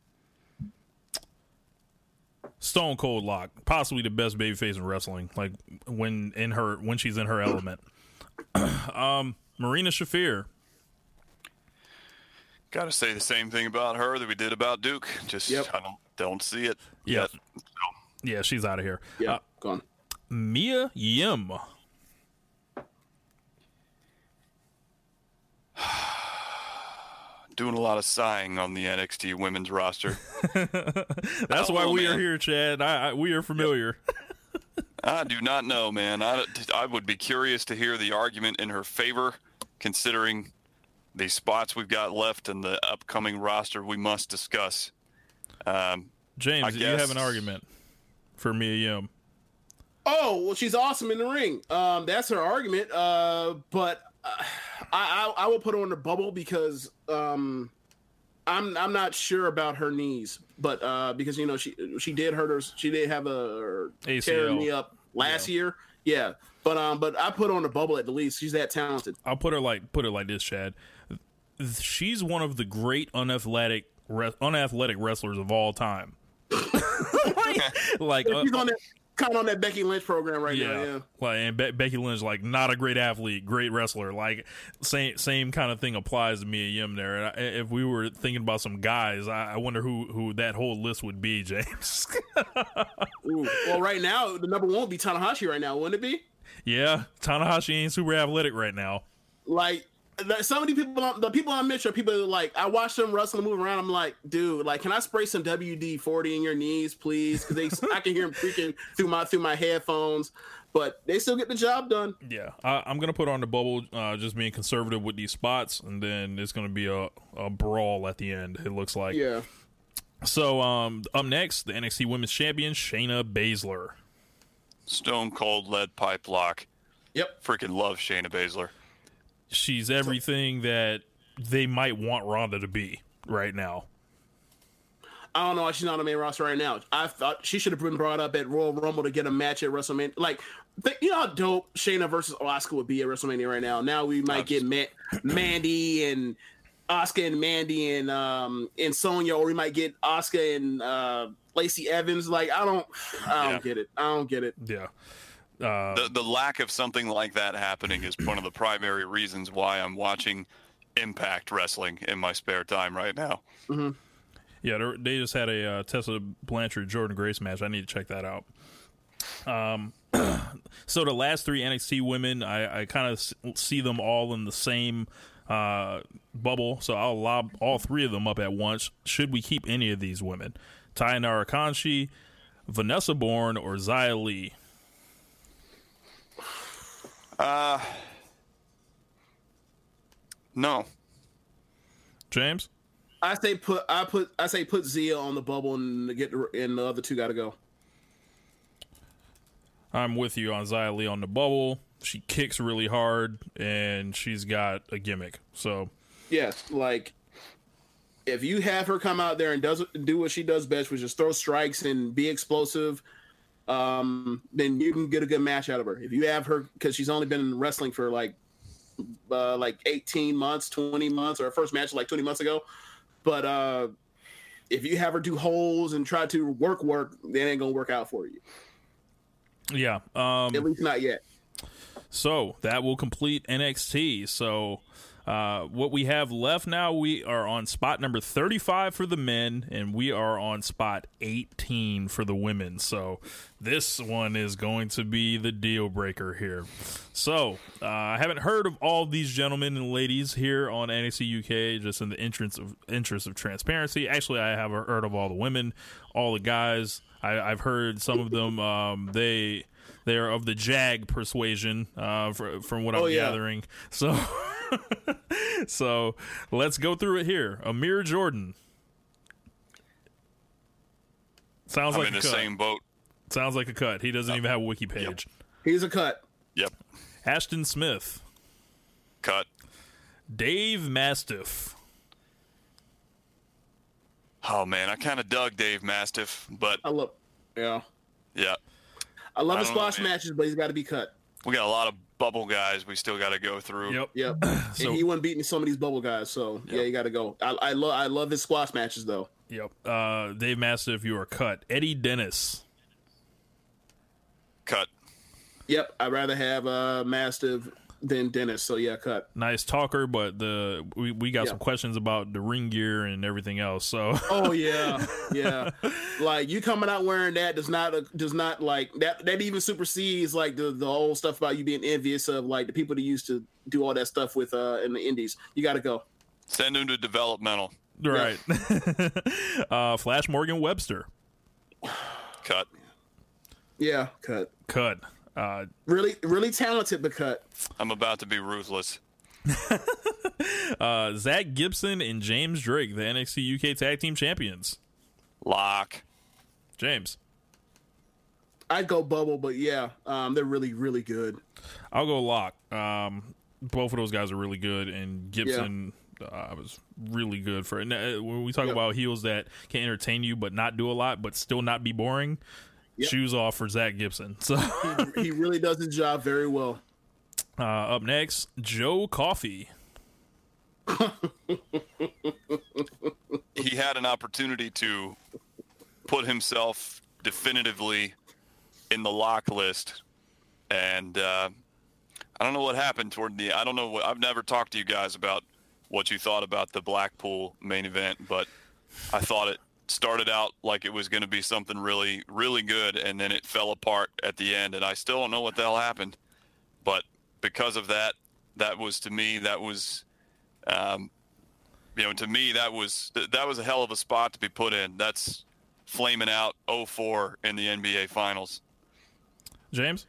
[SPEAKER 6] Stone Cold Lock, possibly the best babyface in wrestling. Like when in her when she's in her element. um, Marina Shafir.
[SPEAKER 7] Got to say the same thing about her that we did about Duke. Just I don't don't see it
[SPEAKER 6] Yep.
[SPEAKER 7] yet.
[SPEAKER 6] Yeah, she's out of here.
[SPEAKER 8] Yeah,
[SPEAKER 6] Uh,
[SPEAKER 8] gone.
[SPEAKER 6] Mia Yim.
[SPEAKER 7] Doing a lot of sighing on the NXT women's roster.
[SPEAKER 6] That's why
[SPEAKER 7] Oh,
[SPEAKER 6] we are here, Chad. I, I, we are familiar.
[SPEAKER 7] I do not know, man. I, I would be curious to hear the argument in her favor, considering the spots we've got left in the upcoming roster we must discuss. Um,
[SPEAKER 6] James,
[SPEAKER 7] I
[SPEAKER 6] you have an argument for Mia Yim.
[SPEAKER 8] Oh well, she's awesome in the ring. Um, that's her argument. Uh, but I, I I will put her on the bubble because um, I'm I'm not sure about her knees, but uh, because you know she she did hurt her she did have a tear
[SPEAKER 6] ACL.
[SPEAKER 8] knee up last year. Yeah, But um, but I put her on the bubble at the least. She's that talented.
[SPEAKER 6] I'll put her like put it like this, Chad. She's one of the great unathletic unathletic wrestlers of all time. like, uh,
[SPEAKER 8] She's on that kind of on that Becky Lynch program right
[SPEAKER 6] yeah,
[SPEAKER 8] now. Yeah.
[SPEAKER 6] like and Be- Becky Lynch, like not a great athlete, great wrestler. Like same same kind of thing applies to me and Yim there. And I, if we were thinking about some guys, I, I wonder who who that whole list would be, James.
[SPEAKER 8] Ooh. Well, right now the number one would be Tanahashi. Right now, wouldn't it be?
[SPEAKER 6] yeah, Tanahashi ain't super athletic right now.
[SPEAKER 8] Like the- some of the people, on- the people on Mitch are people that, like I watch them wrestle and move around. I'm like, dude, like, can I spray some WD forty in your knees, please? Because they, I can hear them freaking through my through my headphones, but they still get the job done.
[SPEAKER 6] Yeah, I, I'm gonna put on the bubble, uh, just being conservative with these spots, and then it's gonna be a, a brawl at the end. It looks like.
[SPEAKER 8] Yeah.
[SPEAKER 6] So, um, up next, the NXT Women's Champion Shayna Baszler.
[SPEAKER 7] Stone cold lead pipe lock.
[SPEAKER 8] Yep.
[SPEAKER 7] Freaking love Shayna Baszler.
[SPEAKER 6] She's everything that they might want Ronda to be right now.
[SPEAKER 8] I don't know why she's not on the main roster right now. I thought she should have been brought up at Royal Rumble to get a match at WrestleMania. Like, th- you know how dope Shayna versus Asuka would be at WrestleMania right now. Now we might get Ma- Mandy and Asuka and Mandy and um and Sonya, or we might get Asuka and uh, Lacey Evans. Like, I don't, I don't
[SPEAKER 7] Yeah.
[SPEAKER 8] get it. I don't get it.
[SPEAKER 6] Yeah. Uh,
[SPEAKER 7] The the lack of something like that happening is one of the primary reasons why I'm watching Impact Wrestling in my spare time right now.
[SPEAKER 6] Yeah, they're- they just had a uh, Tessa Blanchard Jordynne Grace match. I need to check that out. Um, so the last three NXT women, I, I kind of s- see them all in the same uh, bubble. So I'll lob all three of them up at once. Should we keep any of these women? Taynara Conti, Vanessa Borne, or Xia Li?
[SPEAKER 7] Uh, no.
[SPEAKER 6] James?
[SPEAKER 8] I say put, I put, I say put Xia on the bubble and get the, and the other two got to go.
[SPEAKER 6] I'm with you on Xia Li on the bubble. She kicks really hard and she's got a gimmick. So
[SPEAKER 8] Yes, like if you have her come out there and does do what she does best, which is throw strikes and be explosive, um, then you can get a good match out of her. If you have her because she's only been in wrestling for like uh, like eighteen months, twenty months, or her first match like twenty months ago, but uh, if you have her do holes and try to work work, that ain't gonna work out for you.
[SPEAKER 6] yeah, um,
[SPEAKER 8] At least not yet.
[SPEAKER 6] So that will complete NXT. So uh, what we have left now, we are on spot number 35 for the men, and we are on spot 18 for the women. So this one is going to be the deal breaker here. So uh, I haven't heard of all these gentlemen and ladies here on NXT UK, just in the interest of interest of transparency. Actually, I have heard of all the women, all the guys. I, I've heard some of them. Um, they they're of the Jag persuasion, uh, fr- from what I'm
[SPEAKER 8] Oh, yeah.
[SPEAKER 6] gathering. So, so let's go through it here. Amir Jordan sounds
[SPEAKER 7] I'm
[SPEAKER 6] like
[SPEAKER 7] in
[SPEAKER 6] a
[SPEAKER 7] the
[SPEAKER 6] cut.
[SPEAKER 7] same boat.
[SPEAKER 6] Sounds like a cut. He doesn't even have a wiki page.
[SPEAKER 8] He's a cut.
[SPEAKER 7] Yep.
[SPEAKER 6] Ashton Smith,
[SPEAKER 7] Cut.
[SPEAKER 6] Dave Mastiff,
[SPEAKER 7] Oh man, I kind of dug Dave Mastiff, but
[SPEAKER 8] I love, yeah,
[SPEAKER 7] yeah,
[SPEAKER 8] I love
[SPEAKER 7] I
[SPEAKER 8] his
[SPEAKER 7] don't know,
[SPEAKER 8] squash matches, but he's got to be cut.
[SPEAKER 7] we got a lot of bubble guys we still got to go through.
[SPEAKER 6] Yep.
[SPEAKER 8] Yep.
[SPEAKER 6] So-
[SPEAKER 8] and he wasn't beating some of these bubble guys, so yeah, you got to go. I, I love I love his squash matches though.
[SPEAKER 6] Yep. Uh, Dave Mastiff, you are cut. Eddie Dennis.
[SPEAKER 7] Cut.
[SPEAKER 8] Yep, I'd rather have uh Mastiff than Dennis. So yeah, cut.
[SPEAKER 6] Nice talker, but the we, we got
[SPEAKER 8] Yeah.
[SPEAKER 6] some questions about the ring gear and everything else. So
[SPEAKER 8] Oh yeah, yeah. like you coming out wearing that does not uh, does not like that. That even supersedes like the the whole stuff about you being envious of like the people that used to do all that stuff with uh in the indies. You got to go.
[SPEAKER 7] Send him to developmental.
[SPEAKER 6] right. uh, Flash Morgan Webster.
[SPEAKER 7] Cut.
[SPEAKER 8] Yeah, cut.
[SPEAKER 6] Cut. Uh,
[SPEAKER 8] Really, really talented, but cut.
[SPEAKER 7] I'm about to be ruthless.
[SPEAKER 6] uh, Zach Gibson and James Drake, the NXT UK Tag Team Champions.
[SPEAKER 7] Lock.
[SPEAKER 6] James.
[SPEAKER 8] I'd go bubble, but yeah, um, they're really, really good.
[SPEAKER 6] I'll go lock. Um, both of those guys are really good, and Gibson uh, was really good for. And, uh, when we talk
[SPEAKER 8] Yep.
[SPEAKER 6] about heels that can entertain you but not do a lot, but still not be boring,
[SPEAKER 8] Yep.
[SPEAKER 6] shoes off for Zach Gibson. So
[SPEAKER 8] he really does his job very well.
[SPEAKER 6] uh, up next, Joe Coffey.
[SPEAKER 7] he had an opportunity to put himself definitively in the lock list, and uh, I don't know what happened toward the. I don't know what I've never talked to you guys about what you thought about the Blackpool main event, but I thought it started out like it was going to be something really, really good, and then it fell apart at the end, and I still don't know what the hell happened, but because of that, that was to me that was. Um, you know, to me, that was th- that was a hell of a spot to be put in. That's flaming out 0-4 in the NBA Finals.
[SPEAKER 6] James?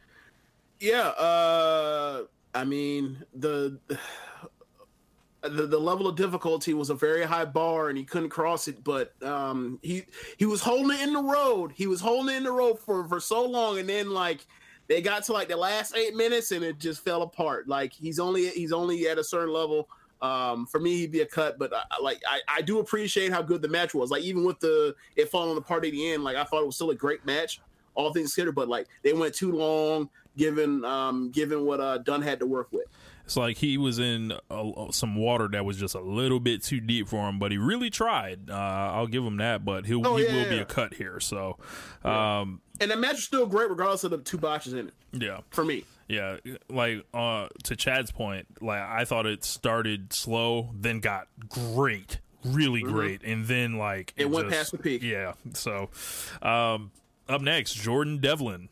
[SPEAKER 8] Yeah, uh I mean the the the level of difficulty was a very high bar and he couldn't cross it, but um he he was holding it in the road. He was holding it in the road for for so long and then like they got to like the last 8 minutes and it just fell apart. Like he's only he's only at a certain level um for me he'd be a cut but I, like I, I do appreciate how good the match was like even with the it falling apart at the end like i thought it was still a great match all things considered but like they went too long given um given what uh Dunne had to work with
[SPEAKER 6] It's like he was in a, some water that was just a little bit too deep for him, but he really tried. Uh, I'll give him that, but he'll,
[SPEAKER 8] Oh,
[SPEAKER 6] he
[SPEAKER 8] yeah,
[SPEAKER 6] will be a cut here. So, um,
[SPEAKER 8] and the match is still great regardless of the two botches in it
[SPEAKER 6] yeah.
[SPEAKER 8] for me
[SPEAKER 6] Yeah, like uh, to Chad's point, like I thought it started slow, then got great, really great, and then like
[SPEAKER 8] Mm-hmm. It went past the peak.
[SPEAKER 6] Yeah. So, um, up next, Jordan Devlin,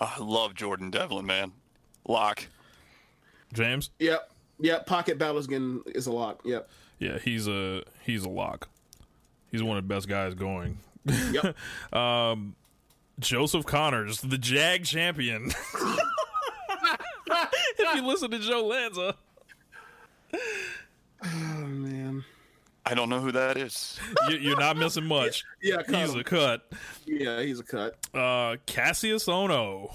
[SPEAKER 7] I love Jordan Devlin, man. Lock.
[SPEAKER 6] James.
[SPEAKER 8] yep yep pocket battles again is a lot yep
[SPEAKER 6] Yeah, he's a he's a lock. He's one of the best guys going.
[SPEAKER 8] yep
[SPEAKER 6] Joseph Connors, the Jag champion. if you listen to Joe Lanza,
[SPEAKER 8] oh man
[SPEAKER 7] I don't know who that is.
[SPEAKER 6] you, you're not missing much.
[SPEAKER 8] yeah cut
[SPEAKER 6] He's
[SPEAKER 8] him.
[SPEAKER 6] a cut.
[SPEAKER 8] yeah he's a cut
[SPEAKER 6] Uh, Kassius Ohno.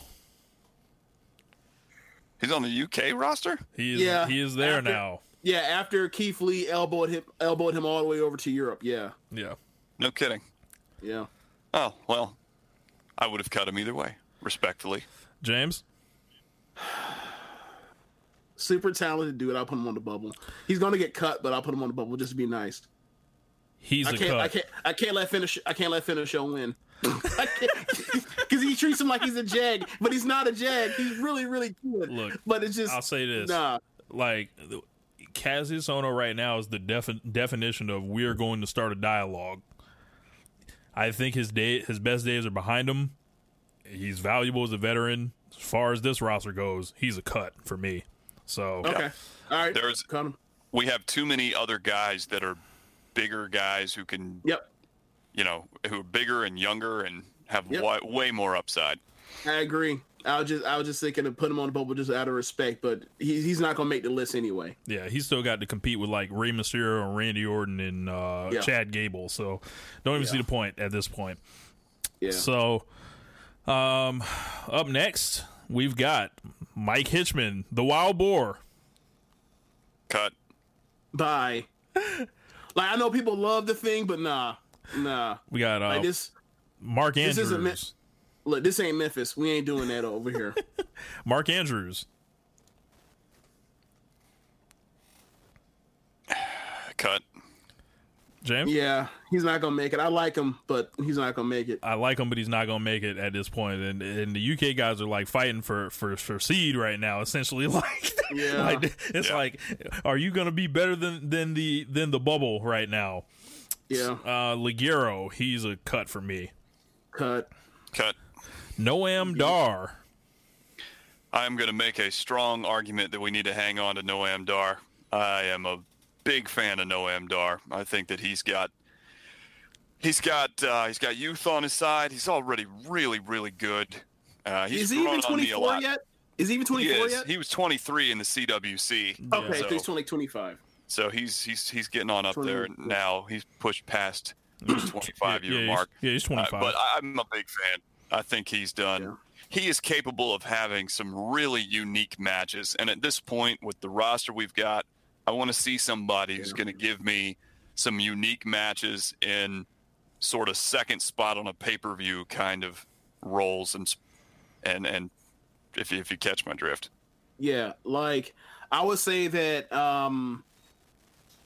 [SPEAKER 7] He's on the UK roster?
[SPEAKER 6] He is
[SPEAKER 8] Yeah,
[SPEAKER 6] he is there
[SPEAKER 8] after-
[SPEAKER 6] now.
[SPEAKER 8] yeah after keith lee elbowed him elbowed him all the way over to europe yeah
[SPEAKER 6] Yeah.
[SPEAKER 7] No kidding.
[SPEAKER 8] yeah
[SPEAKER 7] Oh, well, I would have cut him either way, respectfully.
[SPEAKER 6] James.
[SPEAKER 8] super talented dude. I'll put him on the bubble. He's gonna get cut, but I'll put him on the bubble just to be nice.
[SPEAKER 6] He's
[SPEAKER 8] I
[SPEAKER 6] a
[SPEAKER 8] can't,
[SPEAKER 6] cut.
[SPEAKER 8] I can't, I can't let finish. I can't let finish show win. Because he treats him like he's a jag, but he's not a jag. He's really, really good.
[SPEAKER 6] Look,
[SPEAKER 8] but it's just
[SPEAKER 6] I'll say this.
[SPEAKER 8] Nah,
[SPEAKER 6] Like the- Kassius Ohno right now is the defi- definition of we're going to start a dialogue. I think his day his best days are behind him. He's valuable as a veteran. As far as this roster goes, he's a cut for me. So
[SPEAKER 8] okay, all right.
[SPEAKER 7] There's-
[SPEAKER 8] cut him.
[SPEAKER 7] We have too many other guys that are bigger guys who can,
[SPEAKER 8] Yep,
[SPEAKER 7] you know, who are bigger and younger and have
[SPEAKER 8] Yep.
[SPEAKER 7] wa- way more upside.
[SPEAKER 8] I agree. I was just, I was just thinking of put him on the bubble just out of respect, but he, he's not gonna make the list anyway.
[SPEAKER 6] yeah, he's still got to compete with like Rey Mysterio and Randy Orton and uh,
[SPEAKER 8] Yeah.
[SPEAKER 6] Chad Gable. So don't even
[SPEAKER 8] Yeah.
[SPEAKER 6] see the point at this point.
[SPEAKER 8] Yeah.
[SPEAKER 6] So, um, up next we've got Mike Hitchman, the Wild Boar.
[SPEAKER 7] Cut.
[SPEAKER 8] Bye. like I know people love the thing, but nah, nah.
[SPEAKER 6] We got uh,
[SPEAKER 8] Like this.
[SPEAKER 6] Mark
[SPEAKER 8] this
[SPEAKER 6] Andrews.
[SPEAKER 8] isn't meant- Look, this ain't Memphis. We ain't doing that over here.
[SPEAKER 6] Mark Andrews.
[SPEAKER 7] Cut.
[SPEAKER 6] James.
[SPEAKER 8] yeah, he's not gonna make it. I like him, but he's not gonna make it.
[SPEAKER 6] I like him, but he's not gonna make it at this point. And and the UK guys are like fighting for for for seed right now. Essentially, like,
[SPEAKER 8] Yeah.
[SPEAKER 6] like, it's
[SPEAKER 7] Yeah.
[SPEAKER 6] like, are you gonna be better than than the than the bubble right now?
[SPEAKER 8] Yeah,
[SPEAKER 6] Uh, Ligero, he's a cut for me.
[SPEAKER 8] cut.
[SPEAKER 7] Cut.
[SPEAKER 6] Noam Dar.
[SPEAKER 7] I'm going to make a strong argument that we need to hang on to Noam Dar. I am a big fan of Noam Dar. I think that he's got he's got uh, he's got youth on his side. He's already really really good. Uh, he's
[SPEAKER 8] Is he even
[SPEAKER 7] grown on me a
[SPEAKER 8] 24 yet? Is he even
[SPEAKER 7] He
[SPEAKER 8] 24
[SPEAKER 7] is.
[SPEAKER 8] yet?
[SPEAKER 7] He was 23 in the CWC.
[SPEAKER 8] okay, so
[SPEAKER 7] so,
[SPEAKER 8] he's 20, 25.
[SPEAKER 7] So he's he's he's getting on up
[SPEAKER 8] 20.
[SPEAKER 7] there now. He's pushed past the 25
[SPEAKER 6] Yeah,
[SPEAKER 7] year
[SPEAKER 6] he's-
[SPEAKER 7] mark.
[SPEAKER 6] yeah, he's 25.
[SPEAKER 7] Uh, but I- I'm a big fan. I think he's done.
[SPEAKER 8] Yeah.
[SPEAKER 7] He is capable of having some really unique matches. And at this point, with the roster we've got, I want to see somebody who's going to give me some unique matches in sort of second spot on a pay per view kind of roles and and and if you, if you catch my drift.
[SPEAKER 8] Yeah, like I would say that um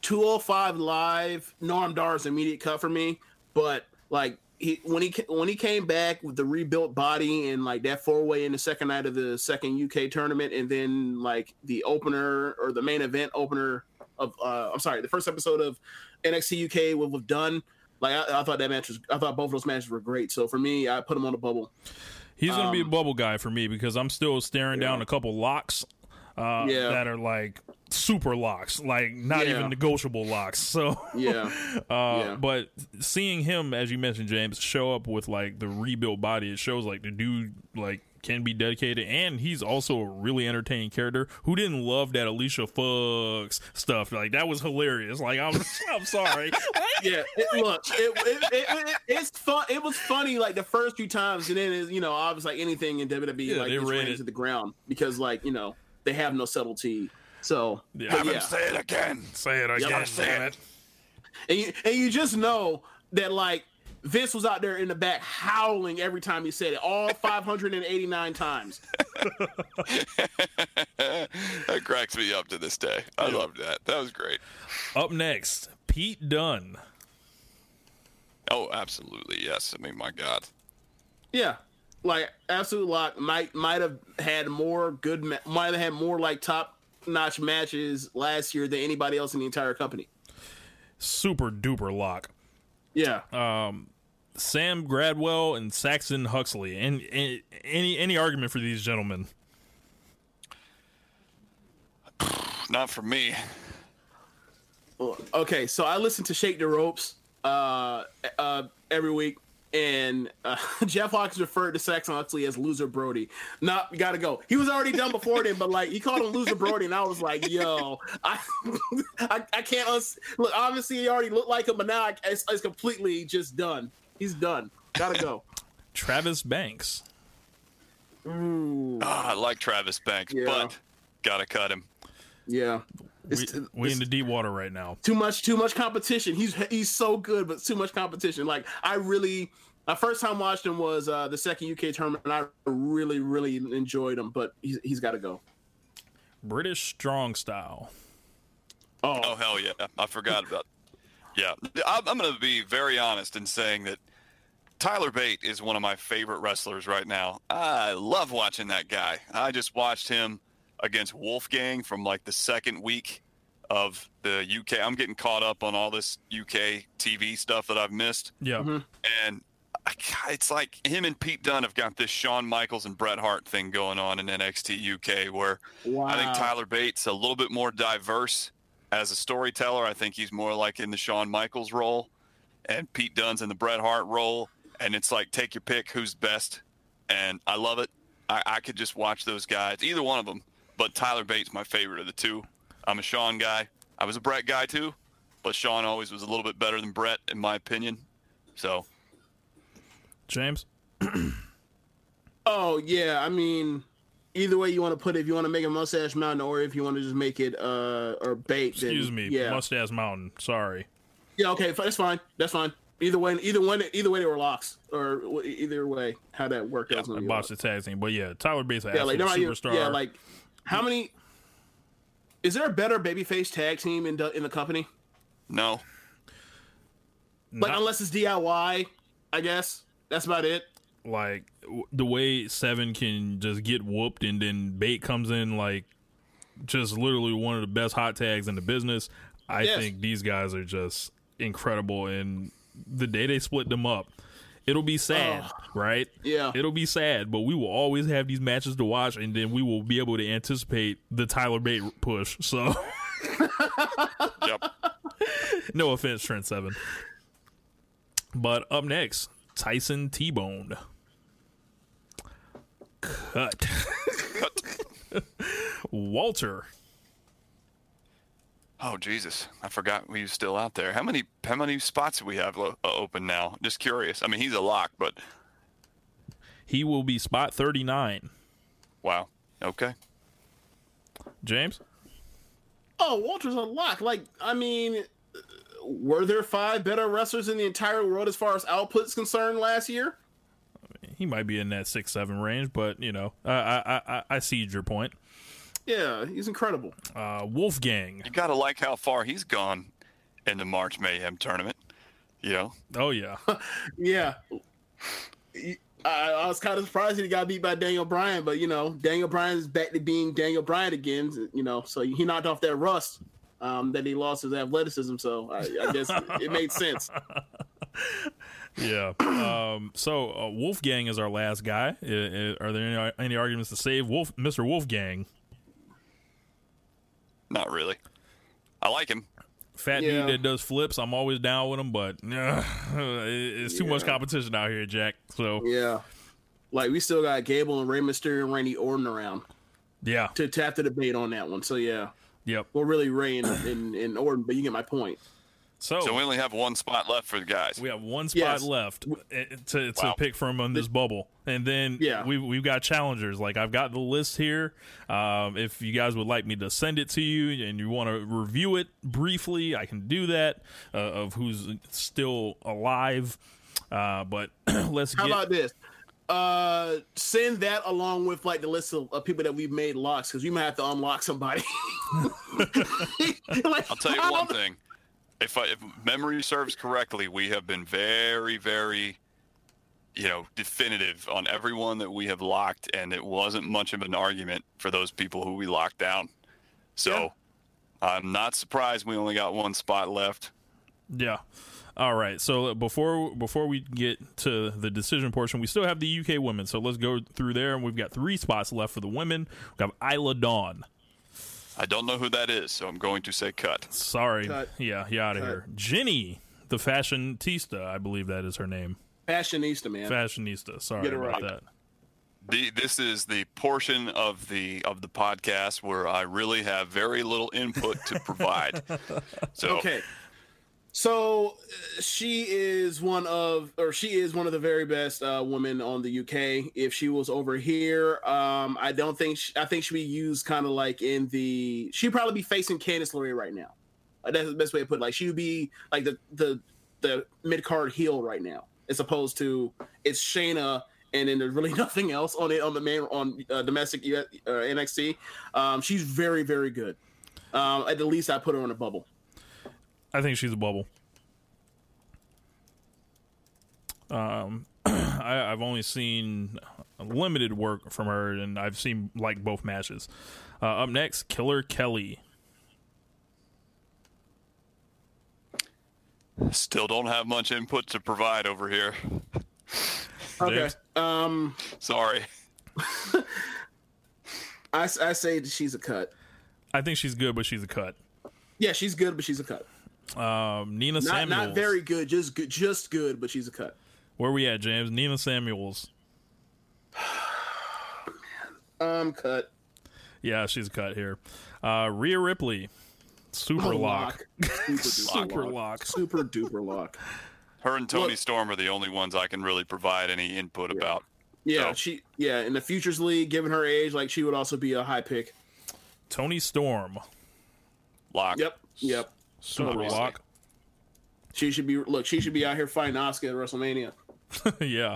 [SPEAKER 8] 205 live Noam Dar's immediate cut for me, but like he when he when he came back with the rebuilt body and like that four way in the second night of the second UK tournament and then like the opener or the main event opener of uh I'm sorry, the first episode of NXT UK with, with Dunne. Like I, I thought that match was I thought both of those matches were great. So for me, I put him on the bubble.
[SPEAKER 6] He's gonna be a
[SPEAKER 8] Um,
[SPEAKER 6] bubble guy for me because I'm still staring down a couple locks uh,
[SPEAKER 8] Yeah.
[SPEAKER 6] that are like super locks, like not
[SPEAKER 8] Yeah.
[SPEAKER 6] even negotiable locks. So
[SPEAKER 8] Yeah.
[SPEAKER 6] uh,
[SPEAKER 8] Yeah.
[SPEAKER 6] but seeing him, as you mentioned, James, show up with like the rebuilt body, it shows like the dude like can be dedicated, and he's also a really entertaining character. Who didn't love that Alicia Fox stuff? Like that was hilarious. Like I'm, I'm sorry.
[SPEAKER 8] yeah, it, look, it, it, it, it, it's fun. It was funny like the first few times, and then you know, obviously like anything in WWE,
[SPEAKER 6] Yeah,
[SPEAKER 8] like it's
[SPEAKER 6] ran
[SPEAKER 8] ran
[SPEAKER 6] it.
[SPEAKER 8] to the ground because like you know they have no subtlety. So
[SPEAKER 6] Yeah.
[SPEAKER 8] but
[SPEAKER 6] Have him
[SPEAKER 8] yeah.
[SPEAKER 7] Say it again.
[SPEAKER 6] Say it
[SPEAKER 8] Yep.
[SPEAKER 6] again.
[SPEAKER 8] Say it.
[SPEAKER 6] it.
[SPEAKER 8] and you and you just know that like Vince was out there in the back howling every time he said it, all 589 times.
[SPEAKER 7] that cracks me up to this day. I loved that. That was great.
[SPEAKER 6] Up next, Pete Dunne.
[SPEAKER 7] Oh, absolutely. Yes. I mean, my God.
[SPEAKER 8] Yeah, like absolute lock might might have had more good might have had more like top notch matches last year than anybody else in the entire company.
[SPEAKER 6] Super duper lock.
[SPEAKER 8] Yeah.
[SPEAKER 6] Um, Sam Gradwell and Saxon Huxley. And, and any any argument for these gentlemen?
[SPEAKER 7] Not for me.
[SPEAKER 8] Okay, so I listen to Shake the Ropes uh, uh, every week, and uh, Jeff Hawkins referred to Saxon Huxley as Loser Brody. Nah, gotta go. He was already done before then, but like he called him Loser Brody, and I was like, yo, I, I, I can't uns- look. Obviously, he already looked like him, but now I, it's, it's completely just done. He's done. Gotta go.
[SPEAKER 6] Travis Banks.
[SPEAKER 8] Ooh,
[SPEAKER 7] Ah, I like Travis Banks,
[SPEAKER 8] Yeah.
[SPEAKER 7] but gotta cut him.
[SPEAKER 8] yeah.
[SPEAKER 6] We,
[SPEAKER 8] It's,
[SPEAKER 6] we
[SPEAKER 8] it's
[SPEAKER 6] in the deep water right now.
[SPEAKER 8] too much, too much competition. He's he's so good, but too much competition. Like I really, my first time watching him was uh, the second UK tournament, and I really, really enjoyed him. But he's he's got to go.
[SPEAKER 6] British strong style.
[SPEAKER 8] Oh,
[SPEAKER 7] Oh hell yeah! I forgot about. Yeah, I'm, I'm going to be very honest in saying that Tyler Bate is one of my favorite wrestlers right now. I love watching that guy. I just watched him against Wolfgang from like the second week of the UK. I'm getting caught up on all this UK TV stuff that I've missed.
[SPEAKER 6] Yeah.
[SPEAKER 8] Mm-hmm.
[SPEAKER 7] And I, it's like him and Pete Dunne have got this Shawn Michaels and Bret Hart thing going on in NXT UK where I think Tyler Bates a little bit more diverse as a storyteller. I think he's more like in the Shawn Michaels role and Pete Dunne's in the Bret Hart role. And it's like take your pick who's best. And I love it. I, I could just watch those guys, either one of them. But Tyler Bates my favorite of the two. I'm a Shawn guy. I was a Bret guy too, but Shawn always was a little bit better than Bret in my opinion. So
[SPEAKER 6] James.
[SPEAKER 8] oh yeah. I mean, either way you want to put it, if you want to make a mustache mountain, or if you want to just make it uh or bait. then,
[SPEAKER 6] Excuse me.
[SPEAKER 8] Yeah.
[SPEAKER 6] Mustache Mountain. Sorry.
[SPEAKER 8] Yeah. Okay. That's fine. That's fine. Either way, either one, either way they were locks, or either way how that worked out. was
[SPEAKER 6] I
[SPEAKER 8] gonna
[SPEAKER 6] botched the tag team. But yeah, Tyler Bates, an
[SPEAKER 8] yeah, like
[SPEAKER 6] absolute
[SPEAKER 8] they're
[SPEAKER 6] superstar.
[SPEAKER 8] Yeah, like how many? Is there a better babyface tag team in the in the company?
[SPEAKER 7] no,
[SPEAKER 8] Like
[SPEAKER 6] Not-
[SPEAKER 8] unless it's DIY, I guess that's about it.
[SPEAKER 6] like w- the way Seven can just get whooped and then Bate comes in like just literally one of the best hot tags in the business. I
[SPEAKER 8] Yes.
[SPEAKER 6] think these guys are just incredible and the day they split them up it'll be sad, oh. right?
[SPEAKER 8] Yeah.
[SPEAKER 6] It'll be sad, but we will always have these matches to watch and then we will be able to anticipate the Tyler Bate push. So
[SPEAKER 7] yep.
[SPEAKER 6] no offense, Trent Seven. But up next, Tyson T Bone. Cut. Walter.
[SPEAKER 7] Oh Jesus, I forgot he was still out there. How many how many spots do we have lo- uh, open now? Just curious. I mean, he's a lock, but
[SPEAKER 6] He will be spot 39.
[SPEAKER 7] wow. Okay.
[SPEAKER 6] James?
[SPEAKER 8] Oh, Walter's a lock. Like, I mean, were there five better wrestlers in the entire world as far as output's concerned last year?
[SPEAKER 6] he might be in that six seven range, but you know, I I I, I see your point.
[SPEAKER 8] Yeah, he's incredible.
[SPEAKER 6] Uh, Wolfgang.
[SPEAKER 7] You got to like how far he's gone in the March Mayhem tournament. You know,
[SPEAKER 6] Oh yeah,
[SPEAKER 8] Yeah. I, I was kind of surprised he got beat by Daniel Bryan, but you know, Daniel Bryan is back to being Daniel Bryan again. You know, so he knocked off that rust um, that he lost his athleticism. So I, I guess it made sense.
[SPEAKER 6] yeah. Um, so uh, Wolfgang is our last guy. I- I- are there any, any arguments to save Wolf, Mister Wolfgang?
[SPEAKER 7] not really. I like him.
[SPEAKER 6] Fat
[SPEAKER 8] Yeah.
[SPEAKER 6] dude that does flips. I'm always down with him, but uh, it's too much competition out here, Jack. So
[SPEAKER 8] Yeah. Like we still got Gable and Rey Mysterio and Randy Orton around
[SPEAKER 6] yeah,
[SPEAKER 8] to tap the debate on that one. So yeah.
[SPEAKER 6] Yep.
[SPEAKER 8] Well, really Rey and, and, and Orton, but you get my point.
[SPEAKER 6] So,
[SPEAKER 7] So we only have one spot left for the guys.
[SPEAKER 6] we have one spot
[SPEAKER 8] Yes.
[SPEAKER 6] left uh, to to
[SPEAKER 7] Wow.
[SPEAKER 6] pick from on this bubble, and then
[SPEAKER 8] Yeah.
[SPEAKER 6] we've we've got challengers. Like I've got the list here. Um, if you guys would like me to send it to you and you want to review it briefly, I can do that. Uh, of who's still alive, uh, but let's
[SPEAKER 8] How
[SPEAKER 6] get.
[SPEAKER 8] about this? Uh, send that along with like the list of, of people that we've made locks because we might have to unlock somebody. like,
[SPEAKER 7] I'll tell you one thing. If, I, if memory serves correctly, we have been very, very, you know, definitive on everyone that we have locked, and it wasn't much of an argument for those people who we locked down. So I'm not surprised we only got one spot left.
[SPEAKER 6] Yeah. All right. So before before we get to the decision portion, we still have the UK women. So let's go through there, and we've got three spots left for the women. We have Isla Dawn.
[SPEAKER 7] I don't know who that is, so I'm going to say cut.
[SPEAKER 6] Sorry.
[SPEAKER 8] Cut.
[SPEAKER 6] Yeah, yeah, out of here. Jinny, the fashionista, I believe that is her name.
[SPEAKER 8] fashionista, man.
[SPEAKER 6] Fashionista. Sorry
[SPEAKER 8] Get it
[SPEAKER 6] about
[SPEAKER 8] right.
[SPEAKER 6] that.
[SPEAKER 7] The, this is the portion of the of the podcast where I really have very little input to provide. So
[SPEAKER 8] Okay. So uh, she is one of, or she is one of the very best uh, women on the UK. If she was over here, um, I don't think she, I think she'd be used kind of like in the. She'd probably be facing Candice LeRae right now. Uh, That's the best way to put it. Like she would be like the the the mid card heel right now, as opposed to it's Shayna. And then there's really nothing else on it on the main on uh, domestic uh, NXT. Um, she's very very good. Um, at the least, I put her on a bubble.
[SPEAKER 6] I think she's a bubble. Um, I, I've only seen limited work from her, and I've seen like both matches. Uh, up next, Killer Kelly.
[SPEAKER 7] still don't have much input to provide over here.
[SPEAKER 8] Okay. Um,
[SPEAKER 7] Sorry.
[SPEAKER 8] I, I say she's a cut.
[SPEAKER 6] I think she's good, but she's a cut.
[SPEAKER 8] Yeah, she's good, but she's a cut.
[SPEAKER 6] Um, Nina
[SPEAKER 8] Not
[SPEAKER 6] Samuels.
[SPEAKER 8] not very good, just good, just good, but she's a cut.
[SPEAKER 6] Where we at, James? Nina Samuels.
[SPEAKER 8] Um, cut.
[SPEAKER 6] Yeah, she's a cut here. Uh, Rhea Ripley. Super
[SPEAKER 8] Oh,
[SPEAKER 6] lock.
[SPEAKER 8] Super duper
[SPEAKER 6] Super
[SPEAKER 8] lock.
[SPEAKER 6] lock.
[SPEAKER 8] Super duper lock.
[SPEAKER 7] Her and Toni
[SPEAKER 8] Look-
[SPEAKER 7] Storm are the only ones I can really provide any input about.
[SPEAKER 8] Yeah,
[SPEAKER 7] So-
[SPEAKER 8] she. Yeah, in the futures league, given her age, like she would also be a high pick.
[SPEAKER 6] Toni Storm.
[SPEAKER 7] Lock.
[SPEAKER 8] Yep. Yep.
[SPEAKER 6] Super
[SPEAKER 8] Totally.
[SPEAKER 6] lock.
[SPEAKER 8] She should be. Look, she should be out here fighting Asuka at WrestleMania.
[SPEAKER 6] yeah.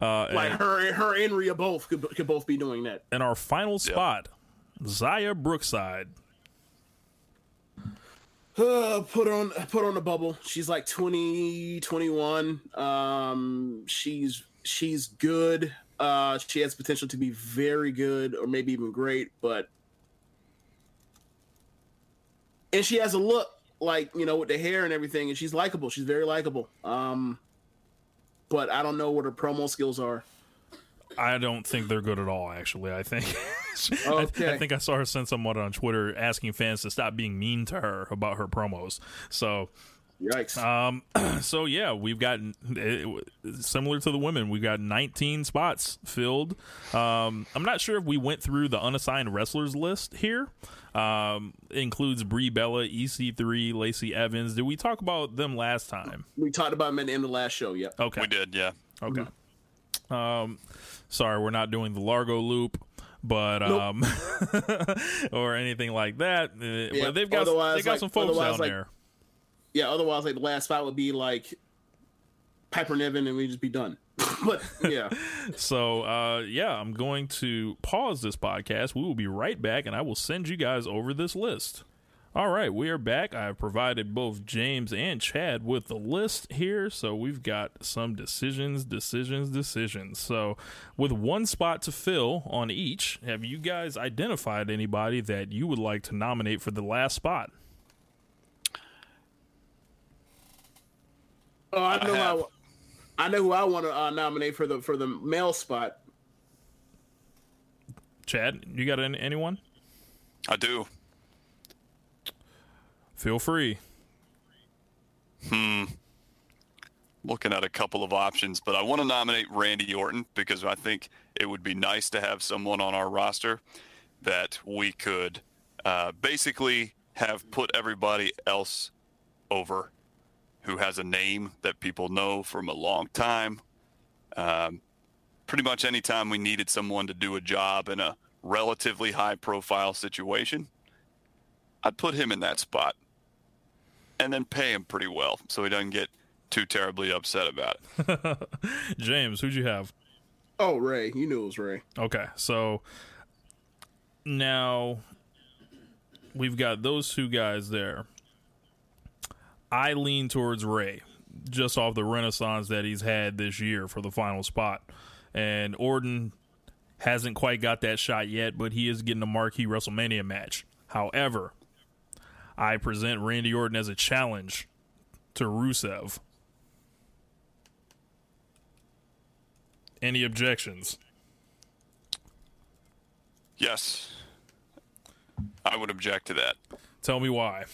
[SPEAKER 6] Uh,
[SPEAKER 8] Like
[SPEAKER 6] and,
[SPEAKER 8] her, her and Rhea both could could both be doing that.
[SPEAKER 6] and our final spot, Xia Brookside.
[SPEAKER 8] Uh, put on put on the bubble. She's like 20, 21. Um, she's she's good. Uh, she has potential to be very good or maybe even great, but and she has a look like you know with the hair and everything, and she's likable. She's very likable. Um, but I don't know what her promo skills are.
[SPEAKER 6] I don't think they're good at all. Actually, I think. I,
[SPEAKER 8] Okay.
[SPEAKER 6] I think I saw her send someone on Twitter asking fans to stop being mean to her about her promos. So,
[SPEAKER 8] Yikes!
[SPEAKER 6] um, so yeah, we've got similar to the women. We've got 19 spots filled. Um, I'm not sure if we went through the unassigned wrestlers list here. Um, includes Brie Bella, EC3, Lacey Evans. Did we talk about them last time?
[SPEAKER 8] we talked about them in the end of the last show. Yep.
[SPEAKER 6] Okay.
[SPEAKER 7] We did, yeah.
[SPEAKER 6] Okay. Um, sorry, we're not doing the Largo loop, but um, or anything like that. Uh, but they've got
[SPEAKER 8] otherwise,
[SPEAKER 6] they got
[SPEAKER 8] like-
[SPEAKER 6] some folks down
[SPEAKER 8] like-
[SPEAKER 6] there.
[SPEAKER 8] Yeah. Otherwise, like the last spot would be like Piper Niven, and we'd just be done. but yeah.
[SPEAKER 6] So, uh, yeah, I'm going to pause this podcast. We will be right back, and I will send you guys over this list. All right, we are back. I have provided both James and Chad with the list here. So we've got some decisions, decisions, decisions. So, with one spot to fill on each, have you guys identified anybody that you would like to nominate for the last spot?
[SPEAKER 8] Oh, I know.
[SPEAKER 7] I have.
[SPEAKER 8] how, I know who I want to uh, nominate for the for the male spot.
[SPEAKER 6] Chad, you got any, anyone?
[SPEAKER 7] I do.
[SPEAKER 6] Feel free.
[SPEAKER 7] Hmm. Looking at a couple of options, but I want to nominate Randy Orton because I think it would be nice to have someone on our roster that we could uh, basically have put everybody else over who has a name that people know from a long time. Um, pretty much anytime we needed someone to do a job in a relatively high profile situation, I'd put him in that spot and then pay him pretty well so he doesn't get too terribly upset about it.
[SPEAKER 6] James, who'd you have?
[SPEAKER 8] Oh, Rey, you knew it was Rey.
[SPEAKER 6] Okay, so now we've got those two guys there. I lean towards Rey, just off the renaissance that he's had this year for the final spot. And Orton hasn't quite got that shot yet, but he is getting a marquee WrestleMania match. However, I present Randy Orton as a challenge to Rusev. Any objections?
[SPEAKER 7] Yes, I would object to that.
[SPEAKER 6] Tell me why.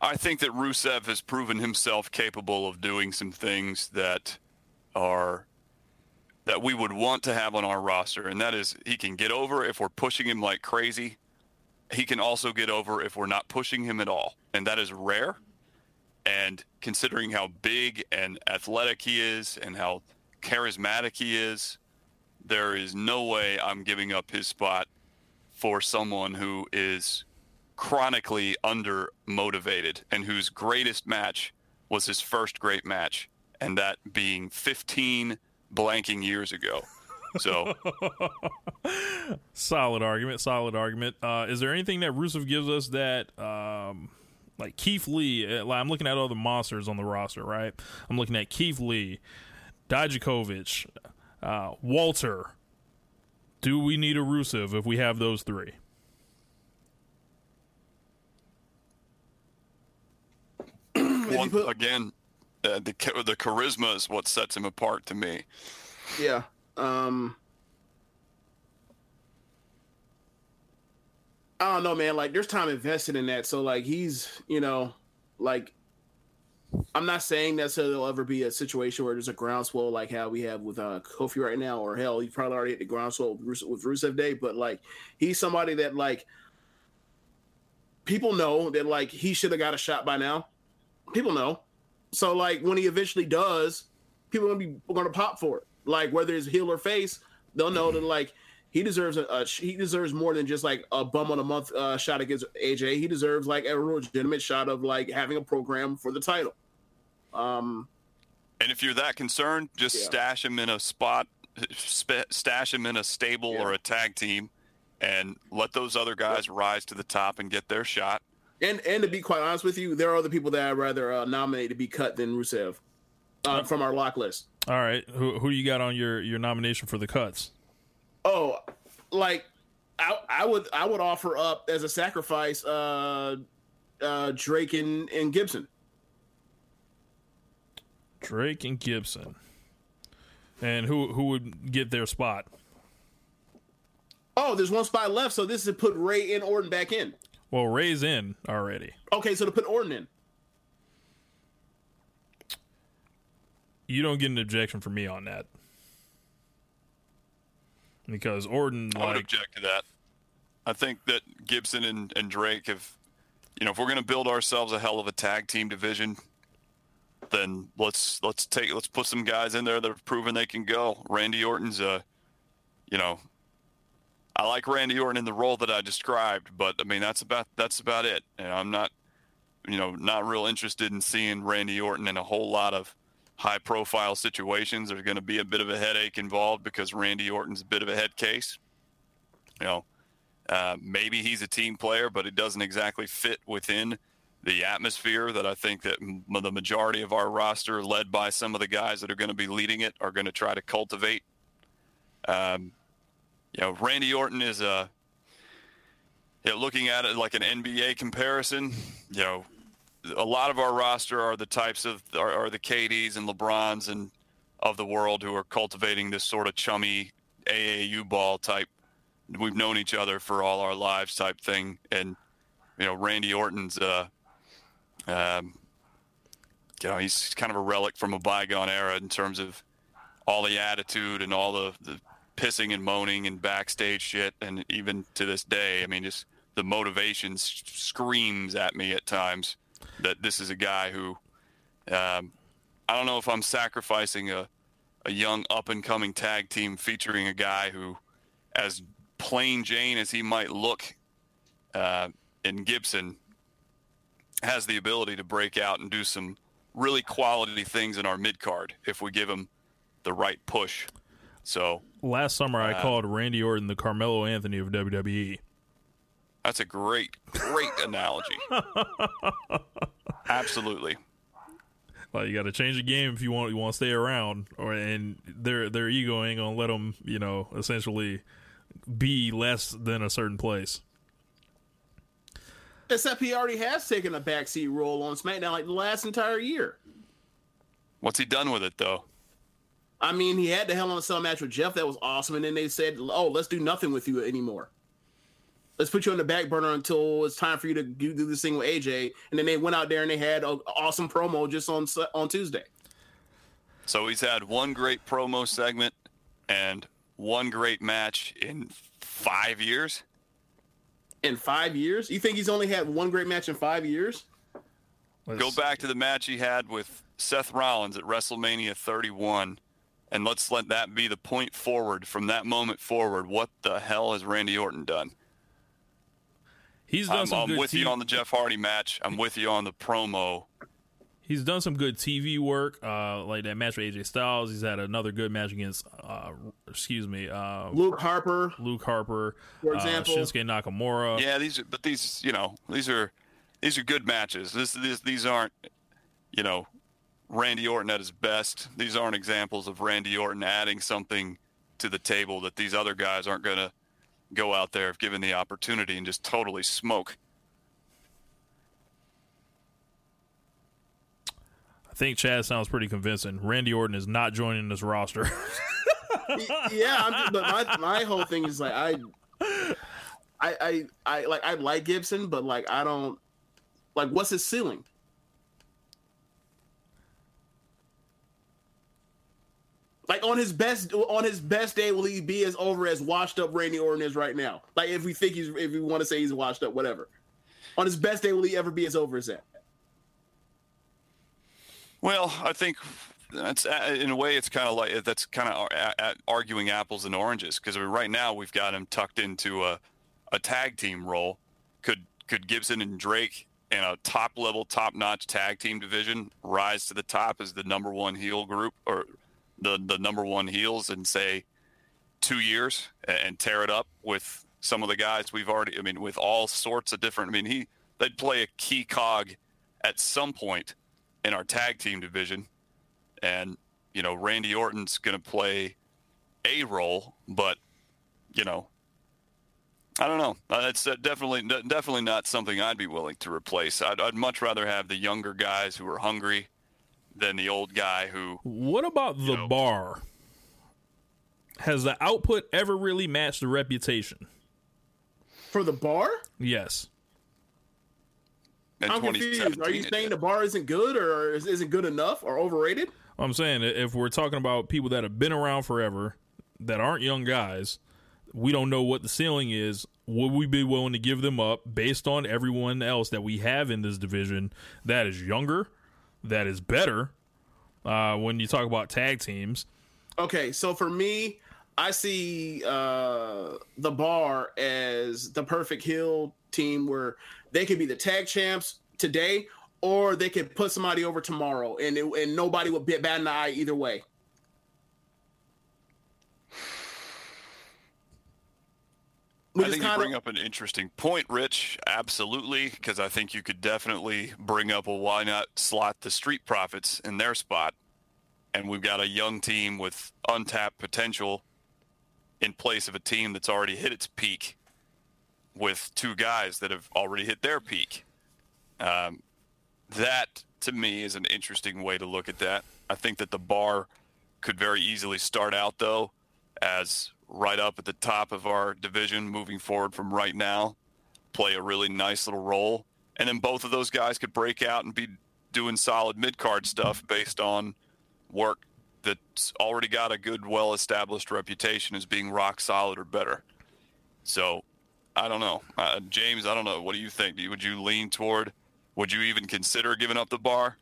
[SPEAKER 7] I think that Rusev has proven himself capable of doing some things that are that we would want to have on our roster, and that is he can get over if we're pushing him like crazy. He can also get over if we're not pushing him at all, and that is rare. And considering how big and athletic he is, and how charismatic he is, there is no way I'm giving up his spot for someone who is chronically under motivated and whose greatest match was his first great match and that being 15 blanking years ago. So
[SPEAKER 6] solid argument solid argument. Uh, is there anything that rusev gives us that um, like keith lee uh, like i'm looking at all the monsters on the roster right? I'm looking at keith lee Dijakovic, uh, walter. Do we need a rusev if we have those three
[SPEAKER 7] One, again uh, the the charisma is what sets him apart to me
[SPEAKER 8] Yeah. Um I don't know, man. Like, there's time invested in that. So, like, he's, you know, like, I'm not saying necessarily there'll ever be a situation where there's a groundswell like how we have with uh, Kofi right now, or hell, he probably already hit the groundswell with, Rus- with Rusev Day. But like, he's somebody that like people know that like he should have got a shot by now. People know. So like when he eventually does, people gonna be gonna pop for it. Like whether it's heel or face, they'll know that like he deserves a, a he deserves more than just like a bum on a month uh, shot against AJ. He deserves like a legitimate shot of like having a program for the title. Um,
[SPEAKER 7] and if you're that concerned just
[SPEAKER 8] Yeah.
[SPEAKER 7] stash him in a spot sp- stash him in a stable
[SPEAKER 8] Yeah.
[SPEAKER 7] or a tag team and let those other guys rise to the top and get their shot
[SPEAKER 8] and and to be quite honest with you, there are other people that I'd rather uh, nominate to be cut than Rusev uh, from our lock list.
[SPEAKER 6] all right who, who you got on your, your nomination for the cuts
[SPEAKER 8] Oh, like I I would I would offer up as a sacrifice uh uh Drake and, and Gibson.
[SPEAKER 6] drake and gibson and who who would get their spot
[SPEAKER 8] Oh, there's one spot left, so this is to put Rey and Orton back in.
[SPEAKER 6] Well rey's in already
[SPEAKER 8] Okay, so to put Orton in.
[SPEAKER 6] you don't get an objection from me on that because Orton
[SPEAKER 7] I would
[SPEAKER 6] like
[SPEAKER 7] object to that. I think that Gibson and, and Drake have, you know, if we're going to build ourselves a hell of a tag team division, then let's let's take let's put some guys in there that have proven they can go. Randy Orton's a, you know, I like Randy Orton in the role that I described, but I mean that's about that's about it. And I'm not, you know, not real interested in seeing Randy Orton in a whole lot of high profile situations. There's going to be a bit of a headache involved because Randy Orton's a bit of a head case. You know, uh, maybe he's a team player, but it doesn't exactly fit within the atmosphere that I think that m- the majority of our roster, led by some of the guys that are going to be leading it, are going to try to cultivate. Um, you know, Randy Orton is a. You know, looking at it like an NBA comparison, you know, a lot of our roster are the types of are, are the KDs and LeBrons and of the world who are cultivating this sort of chummy AAU ball type. We've known each other for all our lives type thing, and you know Randy Orton's, uh, um, you know, he's kind of a relic from a bygone era in terms of all the attitude and all the, the pissing and moaning and backstage shit, and even to this day, I mean, just the motivation screams at me at times that this is a guy who um, I don't know if I'm sacrificing a, a young up and coming tag team featuring a guy who, as plain Jane as he might look uh, in Gibson, has the ability to break out and do some really quality things in our mid card if we give him the right push. So
[SPEAKER 6] Last summer, I
[SPEAKER 7] Uh,
[SPEAKER 6] called Randy Orton the Carmelo Anthony of. WWE.
[SPEAKER 7] that's a great, great analogy. Absolutely.
[SPEAKER 6] Like you got to change the game if you want you want to stay around, or and their their ego ain't gonna let them, you know, essentially be less than a certain place.
[SPEAKER 8] Except he already has taken a backseat role on SmackDown like the last entire year.
[SPEAKER 7] What's he done with it though?
[SPEAKER 8] I mean, he had the Hell in a Cell match with Jeff that was awesome, and then they said, "Oh, let's do nothing with you anymore. Let's put you on the back burner until it's time for you to do do this thing with AJ." And then they went out there and they had an awesome promo just on on Tuesday.
[SPEAKER 7] So he's had one great promo segment and one great match in five years.
[SPEAKER 8] In five years, you think he's only had one great match in five years?
[SPEAKER 7] Go back to the match he had with Seth Rollins at WrestleMania 31, and let's let that be the point forward. From that moment forward, what the hell has Randy Orton done?
[SPEAKER 6] He's done
[SPEAKER 7] I'm,
[SPEAKER 6] some
[SPEAKER 7] I'm
[SPEAKER 6] good
[SPEAKER 7] with you
[SPEAKER 6] TV
[SPEAKER 7] on the Jeff Hardy match. I'm with you on the promo.
[SPEAKER 6] He's done some good TV work, uh, like that match with AJ Styles. He's had another good match against, uh, excuse me, uh,
[SPEAKER 8] Luke Harper,
[SPEAKER 6] Luke Harper,
[SPEAKER 8] For
[SPEAKER 6] uh,
[SPEAKER 8] example.
[SPEAKER 6] Shinsuke Nakamura.
[SPEAKER 7] Yeah, these are, but these, you know, these are these are good matches. This, this these aren't, you know, Randy Orton at his best. These aren't examples of Randy Orton adding something to the table that these other guys aren't going to go out there if given the opportunity and just totally smoke.
[SPEAKER 6] I think Chad sounds pretty convincing. Randy Orton is not joining this roster.
[SPEAKER 8] yeah, I'm just, but my my whole thing is like I, I, I, I like I like Gibson, but like I don't like what's his ceiling. Like on his best on his best day, will he be as over as washed up Randy Orton is right now? Like if we think he's if we want to say he's washed up, whatever. On his best day, will he ever be as over as that?
[SPEAKER 7] Well, I think that's uh, in a way it's kind of like that's kind of arguing apples and oranges because I mean, right now we've got him tucked into a, a tag team role. Could could Gibson and Drake in a top level, top notch tag team division rise to the top as the number one heel group or the the number one heels in say two years and, and tear it up with some of the guys we've already? I mean, with all sorts of different. I mean, he they'd play a key cog at some point in our tag team division. And, you know, Randy Orton's going to play a role, but, you know, I don't know. Uh, it's uh, definitely definitely not something I'd be willing to replace. I'd, I'd much rather have the younger guys who are hungry than the old guy who.
[SPEAKER 6] What about the bar? Has the output ever really matched the reputation?
[SPEAKER 8] For the bar?
[SPEAKER 6] Yes.
[SPEAKER 7] in
[SPEAKER 8] I'm confused. Are you saying the bar isn't good, or is, isn't good enough, or overrated?
[SPEAKER 6] I'm saying if we're talking about people that have been around forever, that aren't young guys, we don't know what the ceiling is. Would we be willing to give them up based on everyone else that we have in this division that is younger, that is better? Uh, when you talk about tag teams,
[SPEAKER 8] Okay, so for me, I see uh, the bar as the perfect heel team where they could be the tag champs today, or they could put somebody over tomorrow, and it, and nobody would be bad the eye either way.
[SPEAKER 7] I think you bring up an interesting point, Rich. Absolutely, because I think you could definitely bring up, well, why not slot the Street Profits in their spot? And we've got a young team with untapped potential in place of a team that's already hit its peak with two guys that have already hit their peak. Um, that, to me, is an interesting way to look at that. I think that the bar could very easily start out, though, as right up at the top of our division moving forward from right now, play a really nice little role. And then both of those guys could break out and be doing solid mid card stuff based on work that's already got a good, well established reputation as being rock solid or better. So I don't know. Uh, James, I don't know. What do you think? Would you lean toward, would you even consider giving up the bar?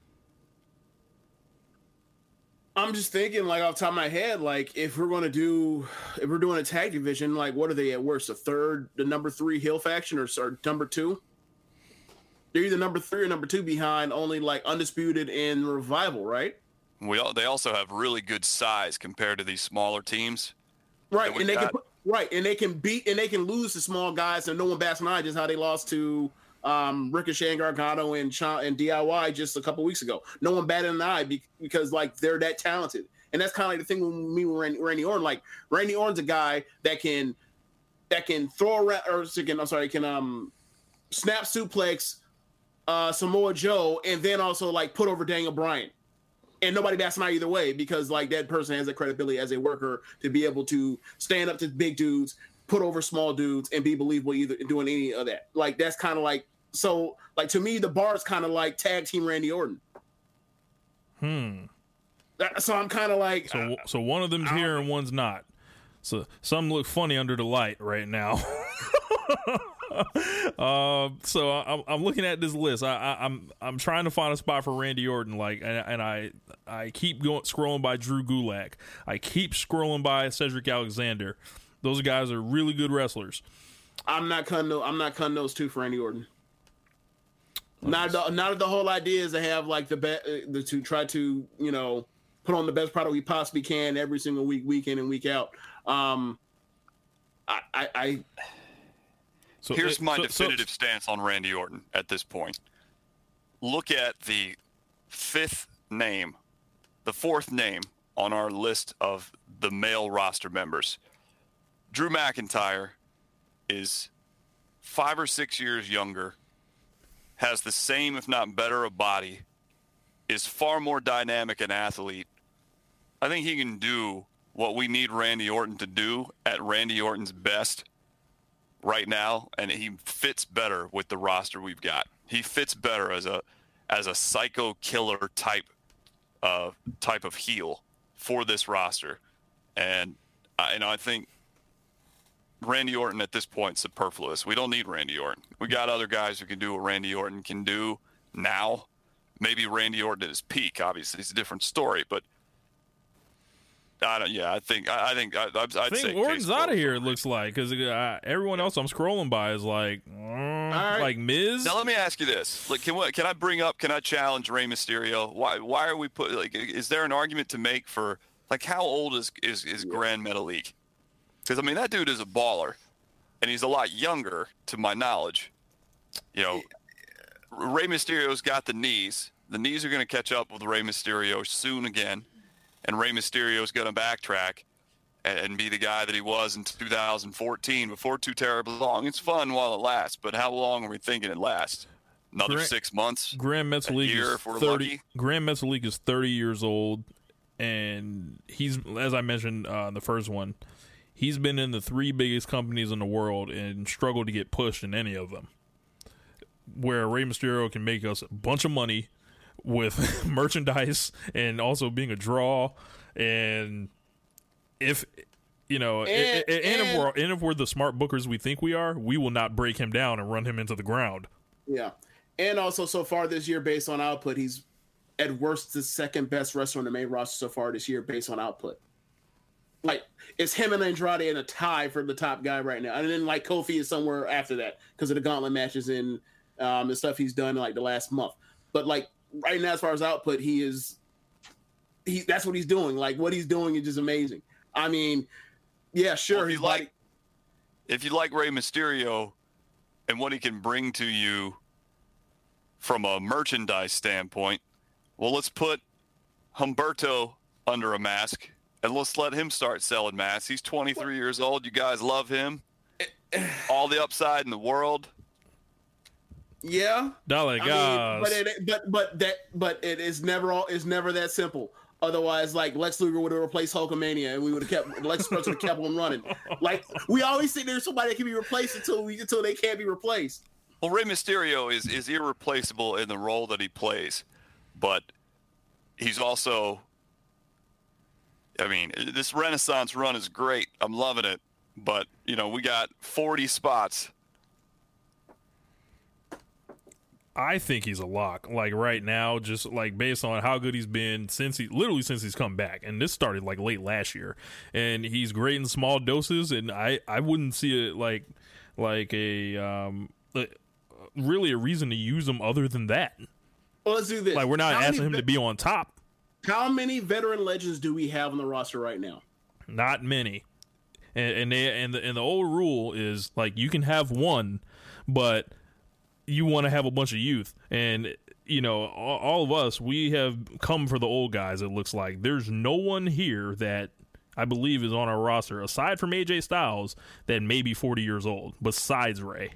[SPEAKER 8] I'm just thinking, like off the top of my head, like if we're going to do, if we're doing a tag division, like what are they at worst? The third, the number three heel faction, or, or number two? They're either number three or number two behind only like undisputed and revival, right?
[SPEAKER 7] We all, they also have really good size compared to these smaller teams.
[SPEAKER 8] Right, and they
[SPEAKER 7] we've
[SPEAKER 8] can put, right, and they can beat and they can lose to small guys, and no one bats an eye. Just how they lost to um, Ricochet and Gargano and Cha- and DIY just a couple weeks ago. No one batted an eye be- because like they're that talented, and that's kind of like the thing with me with Randy, Randy Orton. Like Randy Orton's a guy that can that can throw around or can I'm sorry can um snap suplex uh Samoa Joe and then also like put over Daniel Bryan. And nobody bats an eye either way because like that person has the credibility as a worker to be able to stand up to big dudes, put over small dudes, and be believable either doing any of that. Like that's kind of like so like to me the bar is kind of like tag team Randy Orton.
[SPEAKER 6] Hmm.
[SPEAKER 8] So I'm kind of like
[SPEAKER 6] So so one of them's here and one's not. So some look funny under the light right now. Um, so I'm, I'm looking at this list. I, I, I'm I'm trying to find a spot for Randy Orton. Like, and, and I I keep going scrolling by Drew Gulak. I keep scrolling by Cedric Alexander. Those guys are really good wrestlers.
[SPEAKER 8] I'm not cutting. I'm not cutting those two for Randy Orton. Not the, not the whole idea is to have like the best the, to try to you know put on the best product we possibly can every single week, week in and week out. Um, I, I, I
[SPEAKER 6] So
[SPEAKER 7] Here's
[SPEAKER 6] it-
[SPEAKER 7] my
[SPEAKER 6] so- so-
[SPEAKER 7] definitive stance on Randy Orton at this point. Look at the fifth name, the fourth name on our list of the male roster members. Drew McIntyre is five or six years younger, has the same, if not better, a body, is far more dynamic an athlete. I think he can do what we need Randy Orton to do at Randy Orton's best right now, and he fits better with the roster we've got. He fits better as a as a psycho killer type uh, type of heel for this roster, and I, and I think Randy Orton at this point superfluous. We don't need Randy Orton. We got other guys who can do what Randy Orton can do now. Maybe Randy Orton at his peak. Obviously, it's a different story, but. I don't. Yeah, I think. I, I think. I, I'd, I'd say
[SPEAKER 6] think Orton's out of here. It looks like because uh, everyone else I'm scrolling by is like, mm, like Miz.
[SPEAKER 7] Now let me ask you this: like, can we, can I bring up? Can I challenge Rey Mysterio? Why why are we put like? Is there an argument to make for like how old is is, is Gran Metalik? Because I mean that dude is a baller, and he's a lot younger to my knowledge. You know, Rey Mysterio's got the knees. The knees are going to catch up with Rey Mysterio soon again, and Rey Mysterio's going to backtrack and, and be the guy that he was in 2014 before too terribly long. It's fun while it lasts, but how long are we thinking it lasts? Another
[SPEAKER 6] Gra-
[SPEAKER 7] six months?
[SPEAKER 6] Gran
[SPEAKER 7] year
[SPEAKER 6] is thirty.
[SPEAKER 7] lucky?
[SPEAKER 6] Gran is thirty years old, and he's as I mentioned uh, in the first one, he's been in the three biggest companies in the world and struggled to get pushed in any of them. Where Rey Mysterio can make us a bunch of money with merchandise and also being a draw, and if you know,
[SPEAKER 8] And-
[SPEAKER 6] and, and, and if we're and if we're the smart bookers we think we are, we will not break him down and run him into the ground.
[SPEAKER 8] Yeah. And also, so far this year, based on output, he's at worst the second best wrestler on the main roster so far this year, based on output. Like, it's him and Andrade in a tie for the top guy right now. And then, like, Kofi is somewhere after that because of the gauntlet matches and um, the stuff he's done, like, the last month. but like right now, as far as output, he is he that's what he's doing. Like what he's doing is just amazing. I mean, yeah, sure.
[SPEAKER 7] Well, if you
[SPEAKER 8] body-
[SPEAKER 7] like, if you like Rey Mysterio and what he can bring to you from a merchandise standpoint, well, let's put Humberto under a mask and let's let him start selling masks. He's 23 years old. You guys love him. All the upside in the world.
[SPEAKER 8] Yeah,
[SPEAKER 6] Dollar
[SPEAKER 8] I mean, but it, but but that but it is never all it's never that simple. Otherwise, like Lex Luger would have replaced Hulkamania, and we would have kept Lex Luger would have kept one running. Like we always say, there's somebody that can be replaced until we until they can't be replaced.
[SPEAKER 7] Well, Rey Mysterio is, is irreplaceable in the role that he plays, but he's also. I mean, this Renaissance run is great. I'm loving it, but you know, we got 40 spots.
[SPEAKER 6] I think he's a lock. Like right now, just like based on how good he's been since he literally since he's come back, and this started like late last year, and he's great in small doses, and I I wouldn't see it like like a um like, really a reason to use him other than that.
[SPEAKER 8] Well, let's do this.
[SPEAKER 6] Like we're not
[SPEAKER 8] How
[SPEAKER 6] asking
[SPEAKER 8] many
[SPEAKER 6] him to be on top.
[SPEAKER 8] How many veteran legends do we have on the roster right now?
[SPEAKER 6] Not many. And and they, and the and the old rule is like you can have one, but you want to have a bunch of youth. And you know, all, all of us we have come for the old guys. It looks like there's no one here that I believe is on our roster aside from AJ Styles that may be 40 years old. Besides Rey.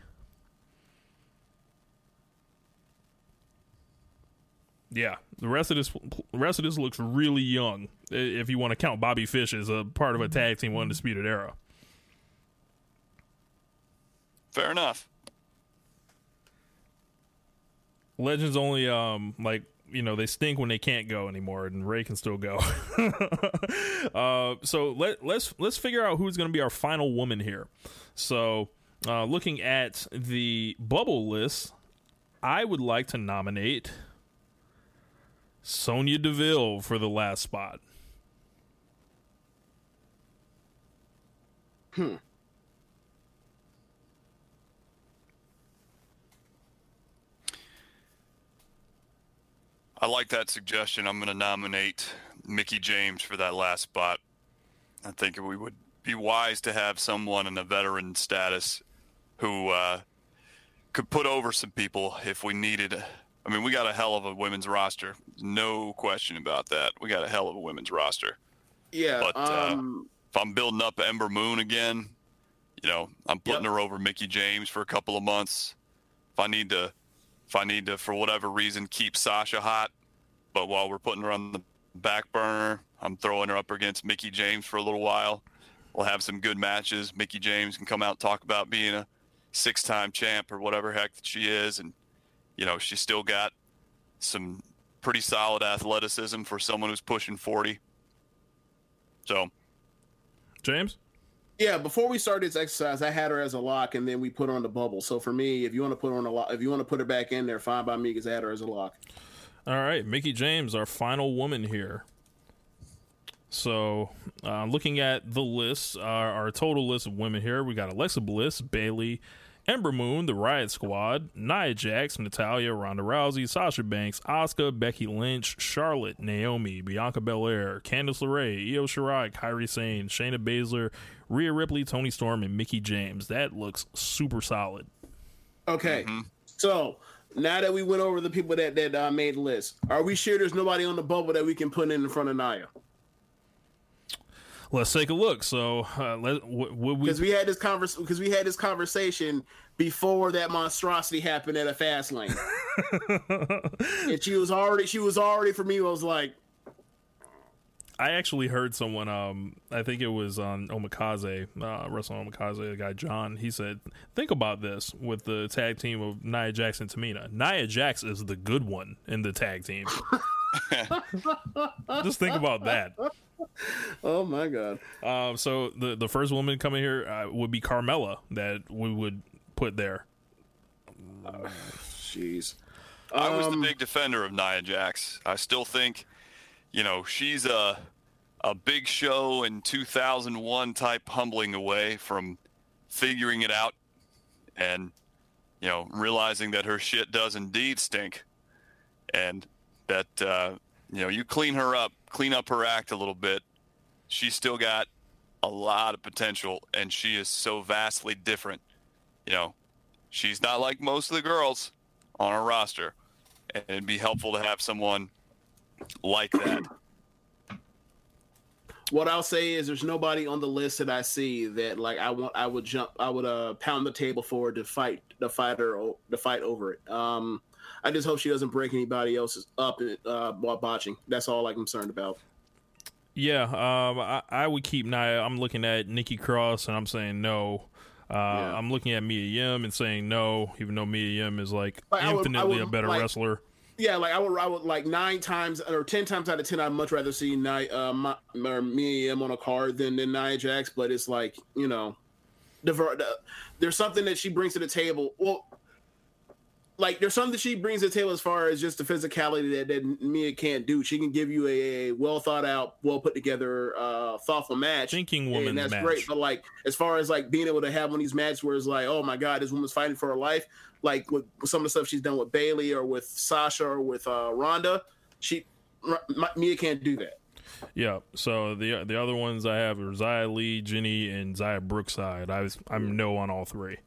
[SPEAKER 6] Yeah, the rest of this the rest of this looks really young. If you want to count Bobby Fish as a part of a tag team undisputed era.
[SPEAKER 7] Fair enough.
[SPEAKER 6] Legends only um like you know they stink when they can't go anymore, and Rey can still go. uh, so let let's let's figure out who's going to be our final woman here. So uh, looking at the bubble list, I would like to nominate Sonya Deville for the last spot.
[SPEAKER 8] Hmm.
[SPEAKER 7] I like that suggestion. I'm going to nominate Mickie James for that last spot. I think we would be wise to have someone in a veteran status who uh, could put over some people if we needed. I mean, we got a hell of a women's roster. No question about that. We got a hell of a women's roster.
[SPEAKER 8] Yeah.
[SPEAKER 7] But uh,
[SPEAKER 8] um,
[SPEAKER 7] if I'm building up Ember Moon again, you know, I'm putting her over Mickie James for a couple of months. If I need to, if I need to, for whatever reason, keep Sasha hot, but while we're putting her on the back burner, I'm throwing her up against Mickie James for a little while. We'll have some good matches. Mickie James can come out and talk about being a six-time champ or whatever heck that she is, and you know, she's still got some pretty solid athleticism for someone who's pushing 40. So,
[SPEAKER 6] James?
[SPEAKER 8] Yeah, before we started this exercise, I had her as a lock, and then we put her on the bubble. So for me, if you want to put her on a lock, if you want to put her back in there, fine by me, because I had her as a lock.
[SPEAKER 6] All right, Mickie James, our final woman here. So, uh, looking at the list, our, our total list of women here, we got Alexa Bliss, Bayley, Ember Moon, the Riot Squad, Nia Jax, Natalya, Ronda Rousey, Sasha Banks, Asuka, Becky Lynch, Charlotte, Naomi, Bianca Belair, Candice LeRae, Io Shirai, Kairi Sane, Shayna Baszler, Rhea Ripley, Toni Storm, and Mickie James. That looks super solid.
[SPEAKER 8] Okay.
[SPEAKER 7] Mm-hmm.
[SPEAKER 8] So now that we went over the people that that uh, made the list, are we sure there's nobody on the bubble that we can put in in front of Nia?
[SPEAKER 6] Let's take a look. So, uh, let, w- would we?
[SPEAKER 8] Because we had this convers because we had this conversation before that monstrosity happened at a Fastlane, and she was already she was already for me. I was like,
[SPEAKER 6] I actually heard someone. Um, I think it was on Omakase, uh, wrestling Omakase. The guy John. He said, "Think about this with the tag team of Nia Jax and Tamina. Nia Jax is the good one in the tag team. Just think about that."
[SPEAKER 8] oh my god.
[SPEAKER 6] Um, so the the first woman coming here uh, would be Carmella that we would put there.
[SPEAKER 8] Jeez.
[SPEAKER 7] I was the
[SPEAKER 8] Um,
[SPEAKER 7] big defender of Nia Jax. I still think, you know, she's a a big show in 2001 type humbling away from figuring it out and you know realizing that her shit does indeed stink and that uh, you know you clean her up, clean up her act a little bit. She's still got a lot of potential, and she is so vastly different. You know, she's not like most of the girls on our roster, and it'd be helpful to have someone like that.
[SPEAKER 8] What I'll say is, there's nobody on the list that I see that like I want. I would jump. I would uh pound the table for to fight the fighter the fight over it. Um, I just hope she doesn't break anybody else's up uh, while botching. That's all I'm concerned about.
[SPEAKER 6] Yeah, um, I, I would keep Nia. I'm looking at Nikki Cross and I'm saying no. Uh,
[SPEAKER 8] Yeah.
[SPEAKER 6] I'm looking at Mia Yim and saying no, even though Mia Yim is like
[SPEAKER 8] But I would- I
[SPEAKER 6] infinitely
[SPEAKER 8] would,
[SPEAKER 6] a better
[SPEAKER 8] like-
[SPEAKER 6] wrestler.
[SPEAKER 8] Yeah, like I would, I would like nine times or ten times out of ten, I'd much rather see Nia, uh, Ma- or Mia Yim on a card than than Nia Jax. But it's like you know, the, the, there's something that she brings to the table. Well, like there's something that she brings to the table as far as just the physicality that, that Mia can't do. She can give you a, well thought out, well put together, uh, thoughtful match.
[SPEAKER 6] Thinking woman,
[SPEAKER 8] and that's
[SPEAKER 6] match.
[SPEAKER 8] great. But like as far as like being able to have one of these matches where it's like, oh my god, this woman's fighting for her life, like with, with some of the stuff she's done with Bayley or with Sasha or with uh, Ronda, she R- Mia can't do that.
[SPEAKER 6] Yeah. So the the other ones I have are Xia Li, Jinny, and Xia Brookside. I was I'm no on all three,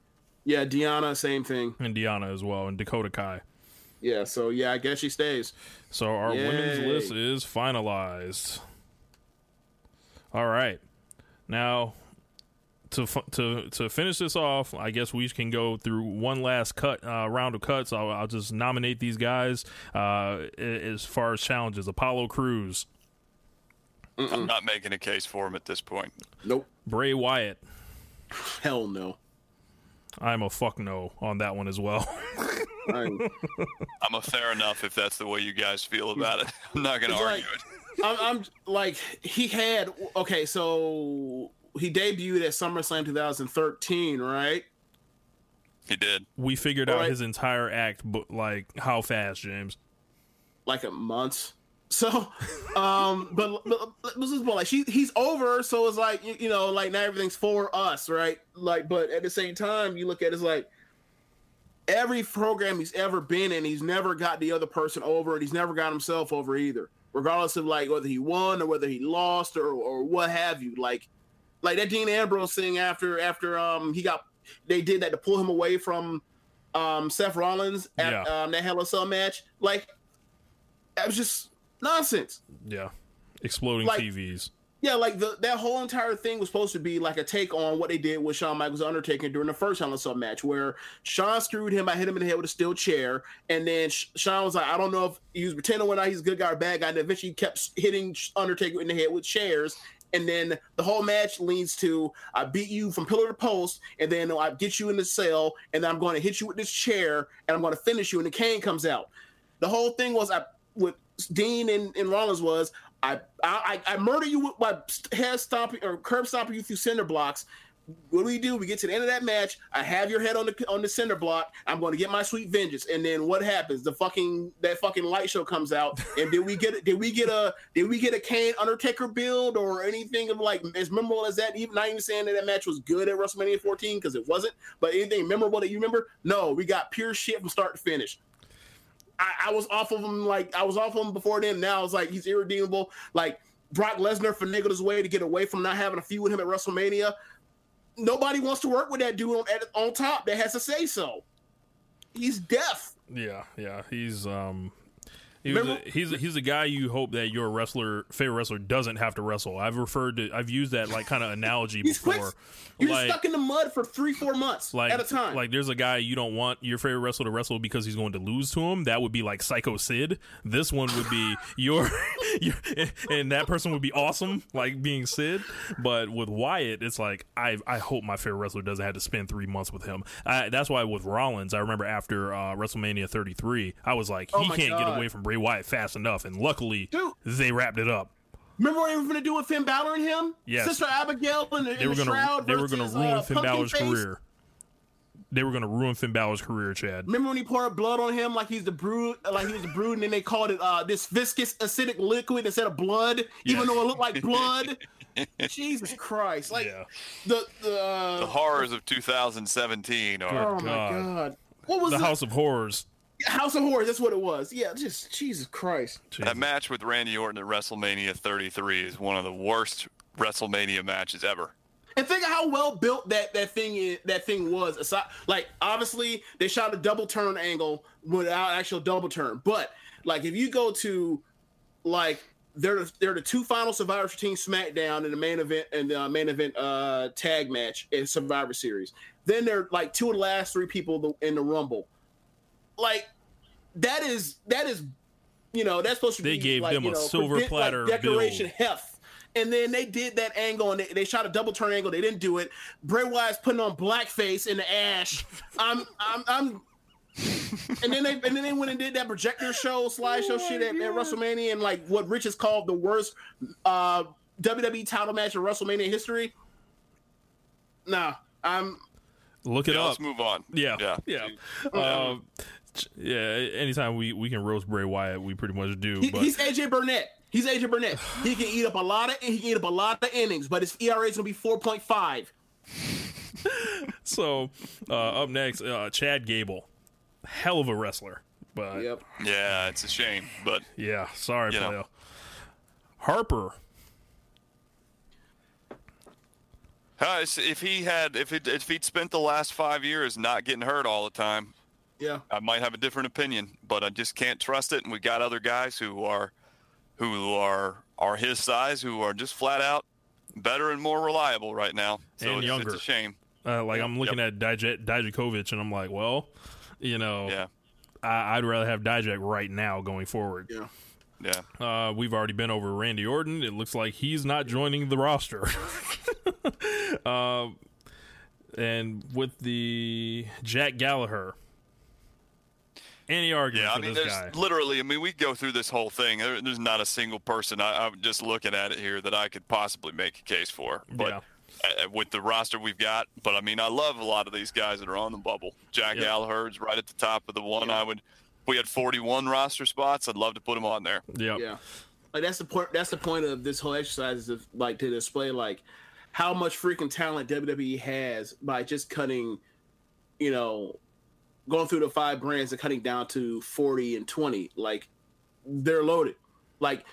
[SPEAKER 8] Yeah, Deonna, same thing.
[SPEAKER 6] and Deonna as well, and Dakota Kai.
[SPEAKER 8] Yeah, so yeah, I guess she stays.
[SPEAKER 6] So our women's list is finalized. All right, now to to to finish this off, I guess we can go through one last cut uh, round of cuts. I'll, I'll just nominate these guys uh, as far as challenges. Apollo Crews,
[SPEAKER 7] I'm not making a case for him at this point.
[SPEAKER 8] Nope.
[SPEAKER 6] Bray Wyatt.
[SPEAKER 8] Hell no.
[SPEAKER 6] I'm a fuck no on that one as well.
[SPEAKER 8] I'm,
[SPEAKER 7] I'm a fair enough if that's the way you guys feel about it. I'm not going to
[SPEAKER 8] It's
[SPEAKER 7] argue
[SPEAKER 8] like-
[SPEAKER 7] it.
[SPEAKER 8] I'm, I'm like he had okay, so he debuted at SummerSlam 2013, right?
[SPEAKER 7] He did.
[SPEAKER 6] we figured out
[SPEAKER 8] Alright.
[SPEAKER 6] his entire act, but like how fast, James?
[SPEAKER 8] Like a month. So, um, but, but, but this is more like she he's over, so it's like you, you know, like now everything's for us, right? Like, but at the same time, you look at it, it's like every program he's ever been in, he's never got the other person over, and he's never got himself over either, regardless of like whether he won or whether he lost or or what have you. Like, like that Dean Ambrose thing after after um he got they did that to pull him away from um Seth Rollins at
[SPEAKER 6] Yeah.
[SPEAKER 8] um that Hell in a Cell match. Like, I was just nonsense.
[SPEAKER 6] Yeah, exploding
[SPEAKER 8] Like-
[SPEAKER 6] TVs.
[SPEAKER 8] Yeah, like the that whole entire thing was supposed to be like a take on what they did with Shawn Michaels Undertaker during the first Hell in a Cell match, where Shawn screwed him by hitting him in the head with a steel chair, and then Sh- Shawn was like, I don't know if he was pretending whether or not he's a good guy or bad guy, and eventually he kept hitting Undertaker in the head with chairs. And then the whole match leads to I beat you from pillar to post, and then I get you in the cell, and then I'm going to hit you with this chair, and I'm going to finish you, and the cane comes out. The whole thing was I with Dean and, and Rollins was I, I I murder you with my head stomping or curb stomping you through cinder blocks. What do we do? We get to the end of that match. I have your head on the on the cinder block. I'm going to get my sweet vengeance. And then what happens? The fucking that fucking light show comes out. And did we get did we get a did we get a Kane Undertaker build or anything of like as memorable as that? Even not even saying that that match was good at WrestleMania 14 because it wasn't. But anything memorable that you remember? No, we got pure shit from start to finish. I, I was off of him like I was off of him before then. Now I was like he's irredeemable. Like Brock Lesnar finagled his way to get away from not having a feud with him at WrestleMania. Nobody wants to work with that dude on, on top that has to say so. He's deaf.
[SPEAKER 6] Yeah, yeah. He's um he was a, he's a, he's a guy you hope that your wrestler favorite wrestler doesn't have to wrestle. I've referred to I've used that like kind of analogy
[SPEAKER 8] He's
[SPEAKER 6] before.
[SPEAKER 8] You're
[SPEAKER 6] like
[SPEAKER 8] stuck in the mud for three, four months
[SPEAKER 6] like
[SPEAKER 8] at a time.
[SPEAKER 6] like there's a guy you don't want your favorite wrestler to wrestle because he's going to lose to him. That would be like Psycho Sid. This one would be your, your and that person would be awesome like being Sid. But with Wyatt, it's like I I hope my favorite wrestler doesn't have to spend three months with him. I, that's why with Rollins, I remember after uh, WrestleMania 33, I was like
[SPEAKER 8] Oh
[SPEAKER 6] he can't
[SPEAKER 8] God.
[SPEAKER 6] get away from Bray Wyatt fast enough, and luckily
[SPEAKER 8] Dude.
[SPEAKER 6] they wrapped it up.
[SPEAKER 8] Remember what they were going to do with Finn Balor and him?
[SPEAKER 6] Yes.
[SPEAKER 8] Sister Abigail and,
[SPEAKER 6] They were
[SPEAKER 8] the
[SPEAKER 6] gonna
[SPEAKER 8] Shroud
[SPEAKER 6] they were gonna ruin
[SPEAKER 8] uh,
[SPEAKER 6] Finn Balor's
[SPEAKER 8] Face.
[SPEAKER 6] career. They were gonna ruin Finn Balor's career, Chad.
[SPEAKER 8] Remember when he poured blood on him like he's the brood, like he was the brood, and then they called it uh, this viscous acidic liquid instead of blood, even though it looked like blood. Jesus Christ! Like
[SPEAKER 7] Yeah.
[SPEAKER 8] the the, uh,
[SPEAKER 7] The horrors of 2017 are.
[SPEAKER 8] oh my
[SPEAKER 6] God.
[SPEAKER 8] god, what was
[SPEAKER 6] the
[SPEAKER 8] the,
[SPEAKER 6] House of Horrors.
[SPEAKER 8] House of Horrors. That's what it was. Yeah, just Jesus Christ.
[SPEAKER 7] That match with Randy Orton at WrestleMania 33 is one of the worst WrestleMania matches ever.
[SPEAKER 8] And think of how well built that that thing is, that thing was. Aside, like obviously they shot a double turn angle without actual double turn, but like if you go to like they're they're the two final Survivor Team SmackDown in the main event and the main event uh tag match in Survivor Series. Then they're like two of the last three people in the Rumble. Like that is that is you know that's supposed to be.
[SPEAKER 6] They
[SPEAKER 8] be
[SPEAKER 6] gave
[SPEAKER 8] like,
[SPEAKER 6] them
[SPEAKER 8] you
[SPEAKER 6] a
[SPEAKER 8] know,
[SPEAKER 6] silver
[SPEAKER 8] predict, like,
[SPEAKER 6] platter
[SPEAKER 8] decoration
[SPEAKER 6] build.
[SPEAKER 8] heft. And then they did that angle and they, they shot a double turn angle. They didn't do it. Bray Wyatt's putting on blackface in the ash. I'm I'm I'm and then they and then they went and did that projector show, slideshow shit at, at WrestleMania and like what Rich has called the worst uh WWE title match in WrestleMania history. Nah, I'm
[SPEAKER 6] Look it
[SPEAKER 7] Yeah,
[SPEAKER 6] up.
[SPEAKER 7] let's move on.
[SPEAKER 6] Yeah,
[SPEAKER 7] Yeah.
[SPEAKER 6] yeah, Um, yeah. Anytime we we can roast Bray Wyatt, we pretty much do.
[SPEAKER 8] He,
[SPEAKER 6] but
[SPEAKER 8] he's AJ Burnett. He's AJ Burnett. He can eat up a lot of he can eat up a lot of innings, but his ERA is gonna be four point five.
[SPEAKER 6] so uh, up next, uh, Chad Gable, hell of a wrestler, but
[SPEAKER 8] Yep.
[SPEAKER 7] Yeah, it's a shame, but
[SPEAKER 6] yeah, sorry,
[SPEAKER 7] You
[SPEAKER 6] Harper,
[SPEAKER 7] uh, if he had if it, if he'd spent the last five years not getting hurt all the time,
[SPEAKER 8] Yeah.
[SPEAKER 7] I might have a different opinion. But I just can't trust it, and we got other guys who are who are are his size who are just flat out better and more reliable right now. So
[SPEAKER 6] And
[SPEAKER 7] it's,
[SPEAKER 6] younger.
[SPEAKER 7] it's a shame.
[SPEAKER 6] uh, like I'm looking at Dij- Dijakovic, and I'm like, well, you know,
[SPEAKER 7] Yeah,
[SPEAKER 6] I- I'd rather have Dijak right now going forward.
[SPEAKER 8] Yeah.
[SPEAKER 7] yeah.
[SPEAKER 6] Uh, we've already been over Randy Orton. It looks like he's not joining the roster. um, and with the Jack Gallagher, any argument
[SPEAKER 7] Yeah, I
[SPEAKER 6] for
[SPEAKER 7] mean,
[SPEAKER 6] this
[SPEAKER 7] there's
[SPEAKER 6] guy?
[SPEAKER 7] literally. I mean, we go through this whole thing. There, there's not a single person. I, I'm just looking at it here that I could possibly make a case for. But
[SPEAKER 6] Yeah.
[SPEAKER 7] uh, with the roster we've got, but I mean, I love a lot of these guys that are on the bubble. Jack
[SPEAKER 6] Yeah.
[SPEAKER 7] Gallagher's right at the top of the one. I would. If we had 41 roster spots, I'd love to put him on there.
[SPEAKER 6] Yep.
[SPEAKER 8] Yeah. Like that's the point that's the point of this whole exercise is to, like to display like how much freaking talent WWE has by just cutting, you know, going through the five brands and cutting down to 40 and 20. Like they're loaded. Like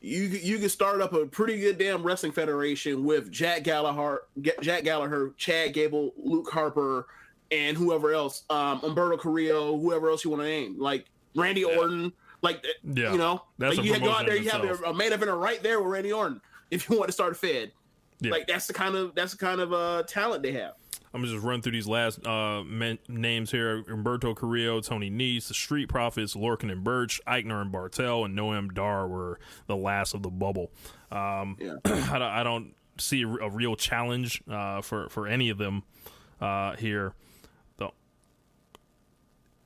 [SPEAKER 8] you you can start up a pretty good damn wrestling federation with Jack Gallagher, Jack Gallagher, Chad Gable, Luke Harper, and whoever else, um, Humberto Carrillo, whoever else you want to name, like Randy Orton, like
[SPEAKER 6] Yeah.
[SPEAKER 8] you know,
[SPEAKER 6] That's
[SPEAKER 8] like you go out there, you have
[SPEAKER 6] itself.
[SPEAKER 8] a, a main eventer right there with Randy Orton if you want to start a Fed.
[SPEAKER 6] Yeah.
[SPEAKER 8] Like that's the kind of that's the kind of uh talent they have.
[SPEAKER 6] I'm gonna just run through these last uh, men- names here: Humberto Carrillo, Tony Nese, the Street Profits, Lorcan and Burch, Aichner and Barthel, and Noam Dar were the last of the bubble. Um,
[SPEAKER 8] Yeah.
[SPEAKER 6] I, don't, I don't see a, real challenge uh, for for any of them uh, here. Though,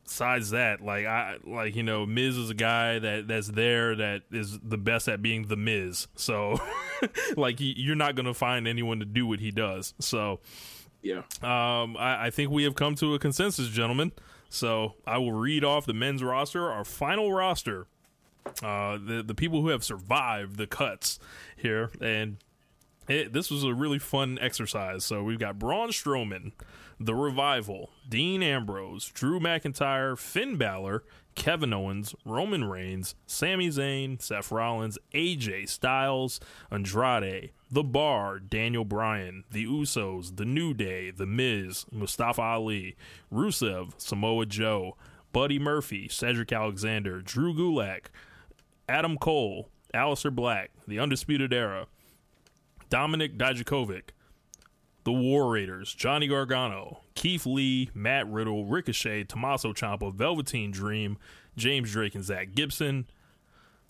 [SPEAKER 6] besides that, like I like you know, Miz is a guy that that's there that is the best at being the Miz. So, like you're not gonna find anyone to do what he does. So.
[SPEAKER 8] Yeah.
[SPEAKER 6] Um, I, I think we have come to a consensus, gentlemen. So I will read off the men's roster, our final roster, uh, the the people who have survived the cuts here, and it, this was a really fun exercise. So we've got Braun Strowman, The Revival, Dean Ambrose, Drew McIntyre, Finn Balor, Kevin Owens, Roman Reigns, Sami Zayn, Seth Rollins, AJ Styles, Andrade, The Bar, Daniel Bryan, The Usos, The New Day, The Miz, Mustafa Ali, Rusev, Samoa Joe, Buddy Murphy, Cedric Alexander, Drew Gulak, Adam Cole, Aleister Black, The Undisputed Era, Dominik Dijakovic, The War Raiders, Johnny Gargano, Keith Lee, Matt Riddle, Ricochet, Tommaso Ciampa, Velveteen Dream, James Drake and Zach Gibson,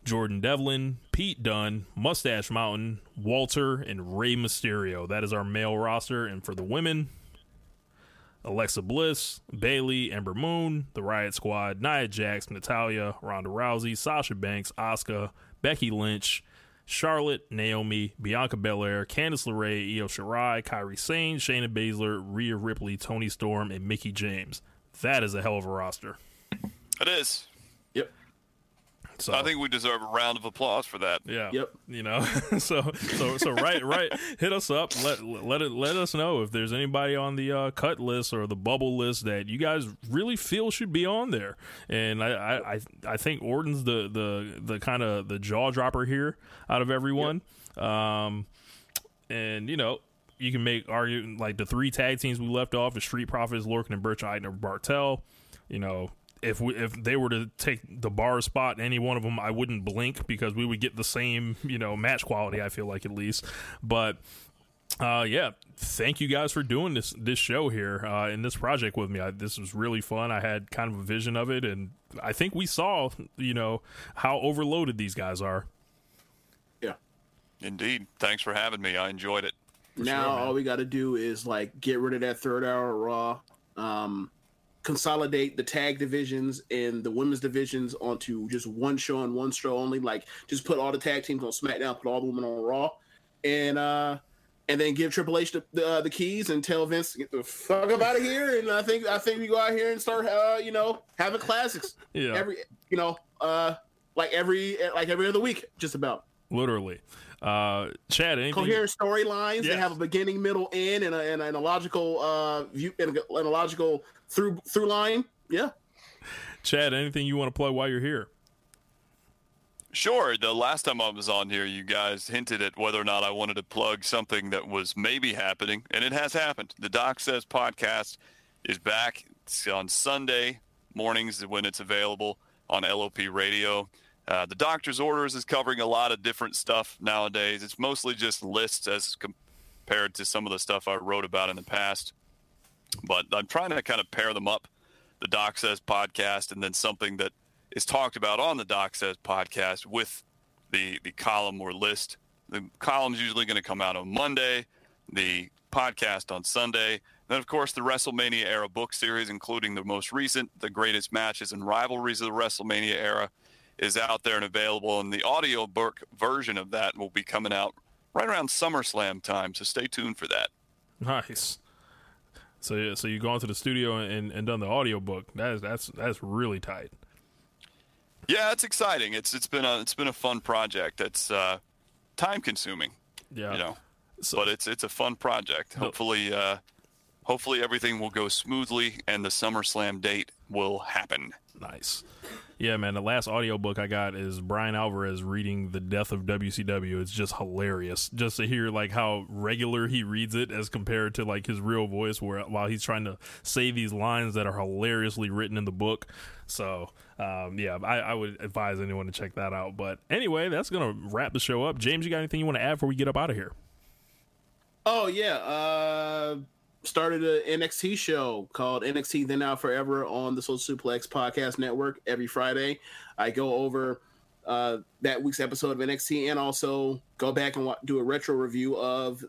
[SPEAKER 6] Jordan Devlin, Pete Dunne, Mustache Mountain, Walter, and Rey Mysterio. That is our male roster. And for the women, Alexa Bliss, Bayley, Ember Moon, the Riot Squad, Nia Jax, Natalya, Ronda Rousey, Sasha Banks, Asuka, Becky Lynch, Charlotte, Naomi, Bianca Belair, Candice LeRae, Io Shirai, Kairi Sane, Shayna Baszler, Rhea Ripley, Toni Storm, and Mickie James. That is a hell of a roster.
[SPEAKER 7] It is.
[SPEAKER 8] Yep.
[SPEAKER 6] So
[SPEAKER 7] I think we deserve a round of applause for that.
[SPEAKER 6] Yeah.
[SPEAKER 8] Yep.
[SPEAKER 6] You know, so so so right right hit us up. Let let it let us know if there's anybody on the uh, cut list or the bubble list that you guys really feel should be on there. And I I I, I think Orton's the the the kind of the jaw dropper here out of everyone. Um, and you know. You can make argue like the three tag teams we left off: the Street Profits, Lorcan and Burch, Aichner, Barthel. You know, if we if they were to take the bar spot any one of them, I wouldn't blink because we would get the same you know match quality. I feel like at least, but uh, yeah, thank you guys for doing this this show here uh, in this project with me. I, this was really fun. I had kind of a vision of it, and I think we saw you know how overloaded these guys are.
[SPEAKER 8] Yeah.
[SPEAKER 7] Indeed. Thanks for having me. I enjoyed it.
[SPEAKER 8] now all we got to do is like get rid of that third hour Raw, um, consolidate the tag divisions and the women's divisions onto just one show and one show only. Like just put all the tag teams on SmackDown, put all the women on Raw, and uh, and then give Triple H the the, uh, the keys and tell Vince get the fuck up out of here. And I think I think we go out here and start uh, you know having classics.
[SPEAKER 6] Yeah.
[SPEAKER 8] Every you know uh like every like every other week, just about.
[SPEAKER 6] Literally, uh, Chad. Anything?
[SPEAKER 8] coherent storylines. They have a beginning, middle, end, and a, and a, and a logical uh view and a, and a logical through through line. Yeah.
[SPEAKER 6] Chad, anything you want to plug while you're here?
[SPEAKER 7] Sure. The last time I was on here, you guys hinted at whether or not I wanted to plug something that was maybe happening, and it has happened. The Doc Says podcast is back. It's on Sunday mornings when it's available on LOP Radio. Uh, the Doctor's Orders is covering a lot of different stuff nowadays. It's mostly just lists as compared to some of the stuff I wrote about in the past. But I'm trying to kind of pair them up the Doc Says podcast and then something that is talked about on the Doc Says podcast with the the column or list. The column's usually going to come out on Monday, the podcast on Sunday. Then, of course, the WrestleMania era book series, including the most recent, the greatest matches and rivalries of the WrestleMania era, is out there and available. And the audio book version of that will be coming out right around SummerSlam time. So stay tuned for that.
[SPEAKER 6] Nice. So yeah, so you've gone to the studio and, and done the audiobook. That is that's that's really tight.
[SPEAKER 7] Yeah, it's exciting. It's it's been a it's been a fun project. It's uh, time consuming.
[SPEAKER 6] Yeah.
[SPEAKER 7] You know, So, but it's it's a fun project. Hopefully, uh, hopefully everything will go smoothly and the SummerSlam date will happen.
[SPEAKER 6] Nice. Yeah, man. The last audiobook I got is Bryan Alvarez reading The Death of WCW. It's just hilarious just to hear like how regular he reads it as compared to like his real voice where while he's trying to say these lines that are hilariously written in the book. So, um, yeah, I, I would advise anyone to check that out. But anyway, that's going to wrap the show up. James, you got anything you want to add before we get up out of here?
[SPEAKER 8] Oh yeah. Uh started an NXT show called NXT Then Now Forever on the Social Suplex Podcast Network every Friday. I go over uh, that week's episode of NXT and also go back and do a retro review of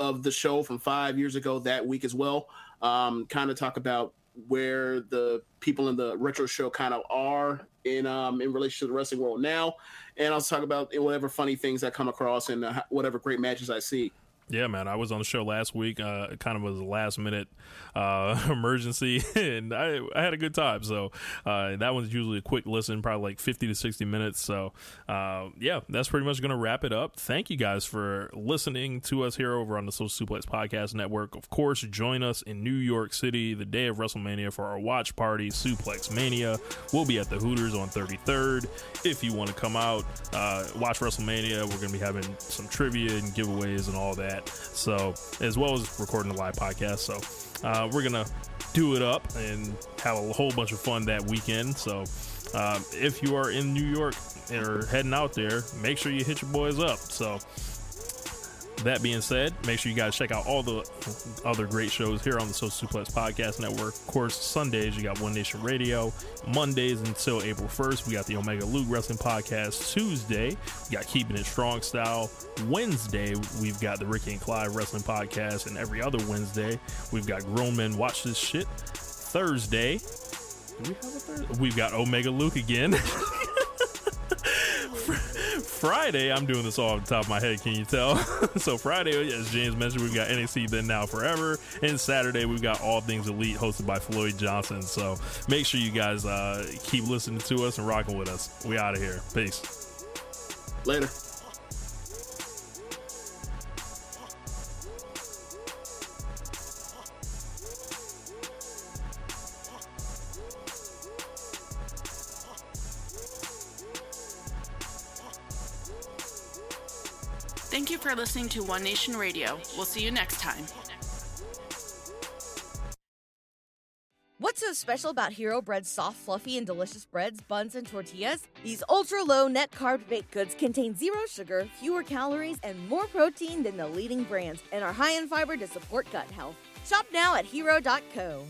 [SPEAKER 8] of the show from five years ago that week as well. Um, kind of talk about where the people in the retro show kind of are in um, in relation to the wrestling world now, and I'll talk about whatever funny things I come across and uh, whatever great matches I see.
[SPEAKER 6] Yeah, man. I was on the show last week. Uh, kind of was a last minute uh, emergency, and I, I had a good time. So uh, that one's usually a quick listen, probably like fifty to sixty minutes. So uh, yeah, that's pretty much going to wrap it up. Thank you guys for listening to us here over on the Social Suplex Podcast Network. Of course, join us in New York City the day of WrestleMania for our watch party, Suplex Mania. We'll be at the Hooters on 33rd. If you want to come out, uh, watch WrestleMania. We're going to be having some trivia and giveaways and all that. So, as well as recording a live podcast. So, uh, we're going to do it up and have a whole bunch of fun that weekend. So, um, if you are in New York or heading out there, make sure you hit your boys up. So, that being said, make sure you guys check out all the other great shows here on the Social Suplex Podcast Network. Of course, Sundays, you got One Nation Radio. Mondays until April 1st, we got the Omega Luke Wrestling Podcast. Tuesday, we got Keeping It Strong Style. Wednesday, we've got the Ricky and Clyde Wrestling Podcast. And every other Wednesday, we've got Grown Men Watch This Shit. Thursday, we have a Thursday? We've got Omega Luke again. Friday, I'm doing this all off the top of my head. Can you tell? so Friday, as James mentioned, we've got NXT Then Now Forever, and Saturday we've got All Things Elite, hosted by Floyd Johnson. So make sure you guys uh, keep listening to us and rocking with us. We out of here. Peace.
[SPEAKER 8] Later.
[SPEAKER 1] Thank you for listening to One Nation Radio. We'll see you next time.
[SPEAKER 9] What's so special about Hero Bread's soft, fluffy, and delicious breads, buns, and tortillas? These ultra low net carb baked goods contain zero sugar, fewer calories, and more protein than the leading brands, and are high in fiber to support gut health. Shop now at hero.co.